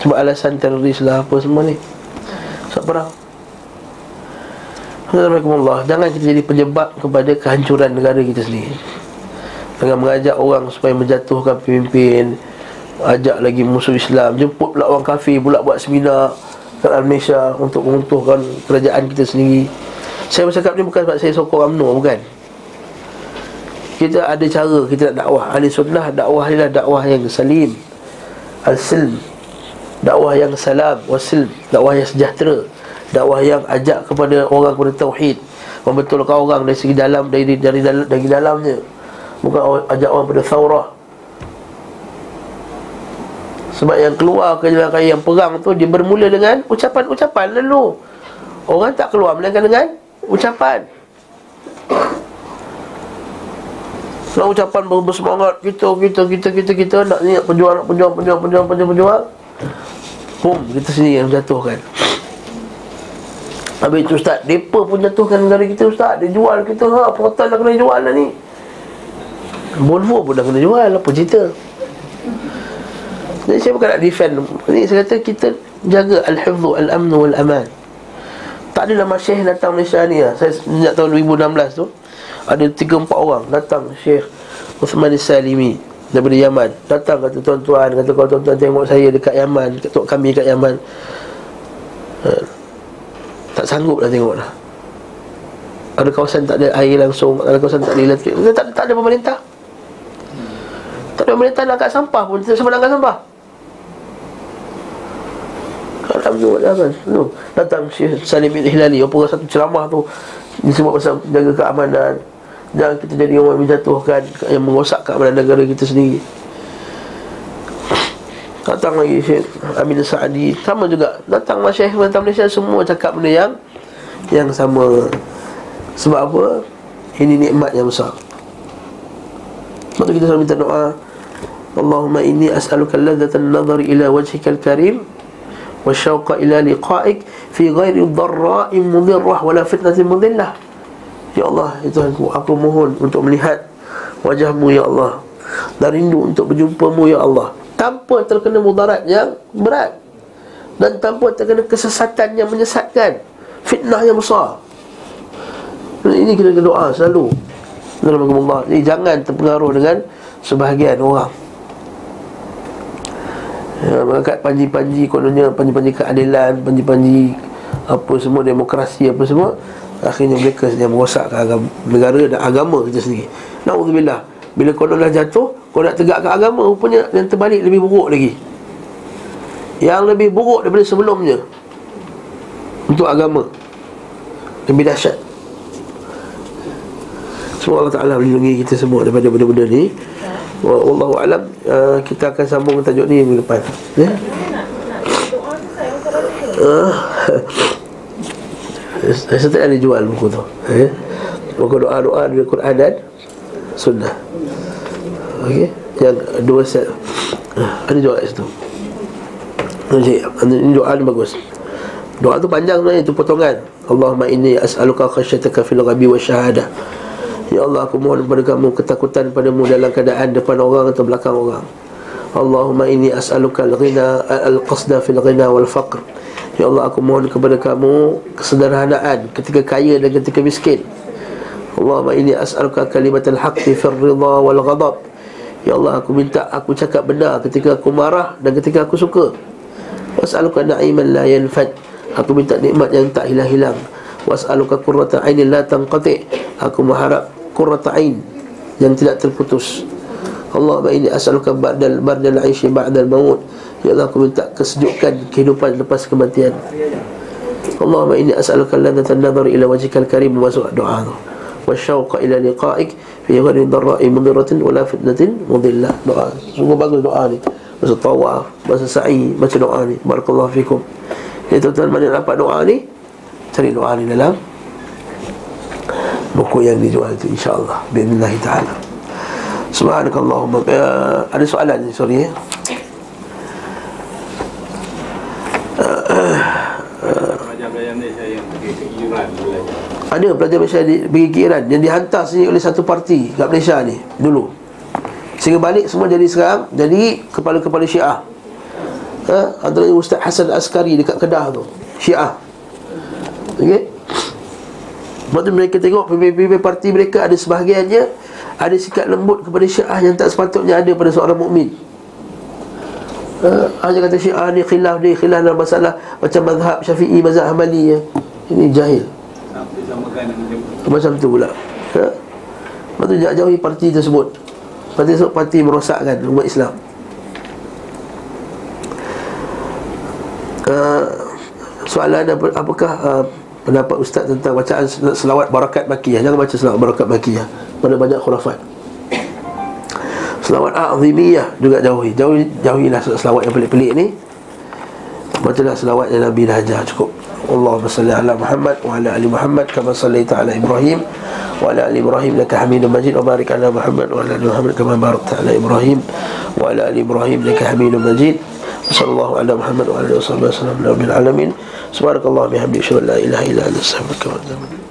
Sebab alasan teroris lah apa semua ni. Sebab perang Assalamualaikum Jangan kita jadi penyebab kepada kehancuran negara kita sendiri Dengan mengajak orang supaya menjatuhkan pemimpin. Ajak lagi musuh Islam. Jemput pula orang kafir pula buat seminar Kat Malaysia Untuk menguntuhkan kerajaan kita sendiri. Saya bercakap ni bukan sebab saya sokong UMNO Bukan. Kita ada cara kita nak dakwah. Ahli sunnah dakwah adalah dakwah yang salim. Al-silm. Dakwah yang salam Wasilm Dakwah yang sejahtera. Dakwah yang ajak kepada orang kepada tauhid. Membetulkan orang dari segi dalam Dari, dari, dari, dari dalamnya Bukan ajak orang pada saurah sebab yang keluar ke jalan raya yang perang tu Dia bermula dengan ucapan-ucapan lalu. Orang tak keluar melainkan dengan ucapan. Kalau ucapan bersemangat kita, kita, kita, kita, kita Nak ni nak perjuang, nak perjuang, perjuang, perjuang, perjuang, perjuang Boom, kita sendiri yang jatuhkan. Habis itu Ustaz, mereka pun jatuhkan negara kita Ustaz. Dia jual kita, ha, portal dah kena jual lah ni Volvo pun dah kena jual, apa cerita? Jadi saya bukan nak defend. Ini saya kata kita jaga Al-Hifzu, Al-Amnu, Al-Aman Tak adalah masyih datang Malaysia ni lah. Saya sejak tahun 2016 tu Ada 3-4 orang datang. Syekh Uthman Salimi Daripada Yaman. Datang kata tuan-tuan Kata kalau tuan-tuan tengok saya dekat Yaman Tengok kami dekat Yaman. Ha. Tak sanggup lah tengok lah. Ada kawasan tak ada air langsung Ada kawasan tak ada elektrik. Tak, tak ada pemerintah pemerintah nak angkat sampah pun Siapa nak angkat sampah. Tu. Datang Syekh Salim bin Hilali Apa satu ceramah tu Disebut pasal jaga keamanan. Jangan kita jadi orang yang menjatuhkan Yang merosak keamanan negara kita sendiri. Datang lagi Syekh Amin Sa'adi. Sama juga Datang Syekh Datang Malaysia Semua cakap benda yang Yang sama. Sebab apa? Ini nikmat yang besar. Lepas kita selalu minta doa Allahumma inni as'aluka ladzatan nazar ila wajhika al-karim wa ila liqa'ik fi ghairi dharra'in mudirrah wala fitnatin mudillah Ya Allah, ya Tuhanku, aku mohon untuk melihat wajahmu ya Allah. Dan rindu untuk berjumpamu ya Allah. Tanpa terkena mudarat yang berat. Dan tanpa terkena kesesatan yang menyesatkan. Fitnah yang besar. Ini kita doa selalu. Allah. Jadi jangan terpengaruh dengan sebahagian orang Mengangkat panji-panji kononnya Panji-panji keadilan Panji-panji Apa semua Demokrasi apa semua Akhirnya mereka sedang merosakkan agama, negara dan agama kita sendiri. Na'udzubillah. Bila konon dah jatuh Kau nak tegakkan agama Rupanya yang terbalik lebih buruk lagi. Yang lebih buruk daripada sebelumnya. Untuk agama. Lebih dahsyat. Semoga Allah Ta'ala melindungi kita semua daripada benda-benda ni Wallahu alam uh, kita akan sambung tajuk ni minggu depan. Ya. Uh, [laughs] saya tak ada jual buku tu. Ya. Buku doa-doa dengan Quran dan Sunnah. Okey. Yang dua set. Uh, ada jual kat situ. Ini doa ni bagus. Doa tu panjang sebenarnya itu potongan. Allahumma inni as'aluka khasyataka fil wa syahadah. Ya Allah aku mohon kepada kamu ketakutan padamu dalam keadaan depan orang atau belakang orang. Allahumma inni as'aluka al-ghina al-qasda fil ghina wal faqr. Ya Allah aku mohon kepada kamu kesederhanaan ketika kaya dan ketika miskin. Allahumma inni as'aluka kalimatal haqqi fil ridha wal ghadab. Ya Allah aku minta aku cakap benar ketika aku marah dan ketika aku suka. Was'aluka na'iman la yanfad. Aku minta nikmat yang tak hilang-hilang. Was'aluka qurrata ainin la tanqati. Aku mengharap qurrata ain Yang tidak terputus. Allahumma inni as'aluka ba'dal ba'dal aishi ba'dal maut. Ya Allah aku minta kesejukan kehidupan lepas kematian. Allahumma inni as'aluka ladatan nazar ila wajhikal karim Masuk doa tu. Wasyauqa ila liqa'ik Fi ghairi dharra'i mudiratin Wala fitnatin mudillah Doa. Sungguh bagus doa ni. Masa tawaf Masa sa'i Baca doa ni. Barakallahu fikum. Jadi tuan-tuan mana dapat doa ni? Cari doa ni dalam Buku yang dijual itu InsyaAllah. Bismillahirrahmanirrahim ta'ala. Subhanakallahumma. Uh, Ada soalan ni sorry belajar Ada pelajar Malaysia di, pergi ke Iran. Yang dihantar sini oleh satu parti Kat Malaysia ni Dulu. Sehingga balik semua jadi sekarang Jadi kepala-kepala syiah. Ha? Antara Ustaz Hasan Askari Dekat Kedah tu Syiah. Okey Lepas tu mereka tengok Pemimpin-pemimpin parti mereka Ada sebahagiannya Ada sikap lembut kepada syiah Yang tak sepatutnya ada pada seorang mukmin. ha? Hanya kata syiah ni khilaf ni Khilaf dalam masalah Macam mazhab syafi'i Mazhab hamali ya. Ini jahil macam tu pula ha? Lepas tu jauhi parti tersebut Parti tersebut parti merosakkan umat Islam uh, Soalan apa, apakah uh, pendapat Ustaz tentang bacaan sel- selawat barakat makiyah Jangan baca selawat barakat makiyah Mana banyak khurafat. Selawat a'zimiyah juga jauhi. Jauhi, Jauhilah selawat yang pelik-pelik ni. Bacalah selawat yang Nabi dah ajar. Cukup. Allahumma salli ala Muhammad wa ala ali Muhammad kama sallaita ala Ibrahim wa ala ali Ibrahim laka Hamidum Majid wa barik ala Muhammad wa ala ali Muhammad kama barakta ala Ibrahim wa ala ali Ibrahim laka Hamidum Majid sallallahu ala Muhammad wa ala alihi wa sahbihi wa sallam. Alamin. Subhanakallah bihamdika la ilaha illa anta astaghfiruka wa atubu ilaik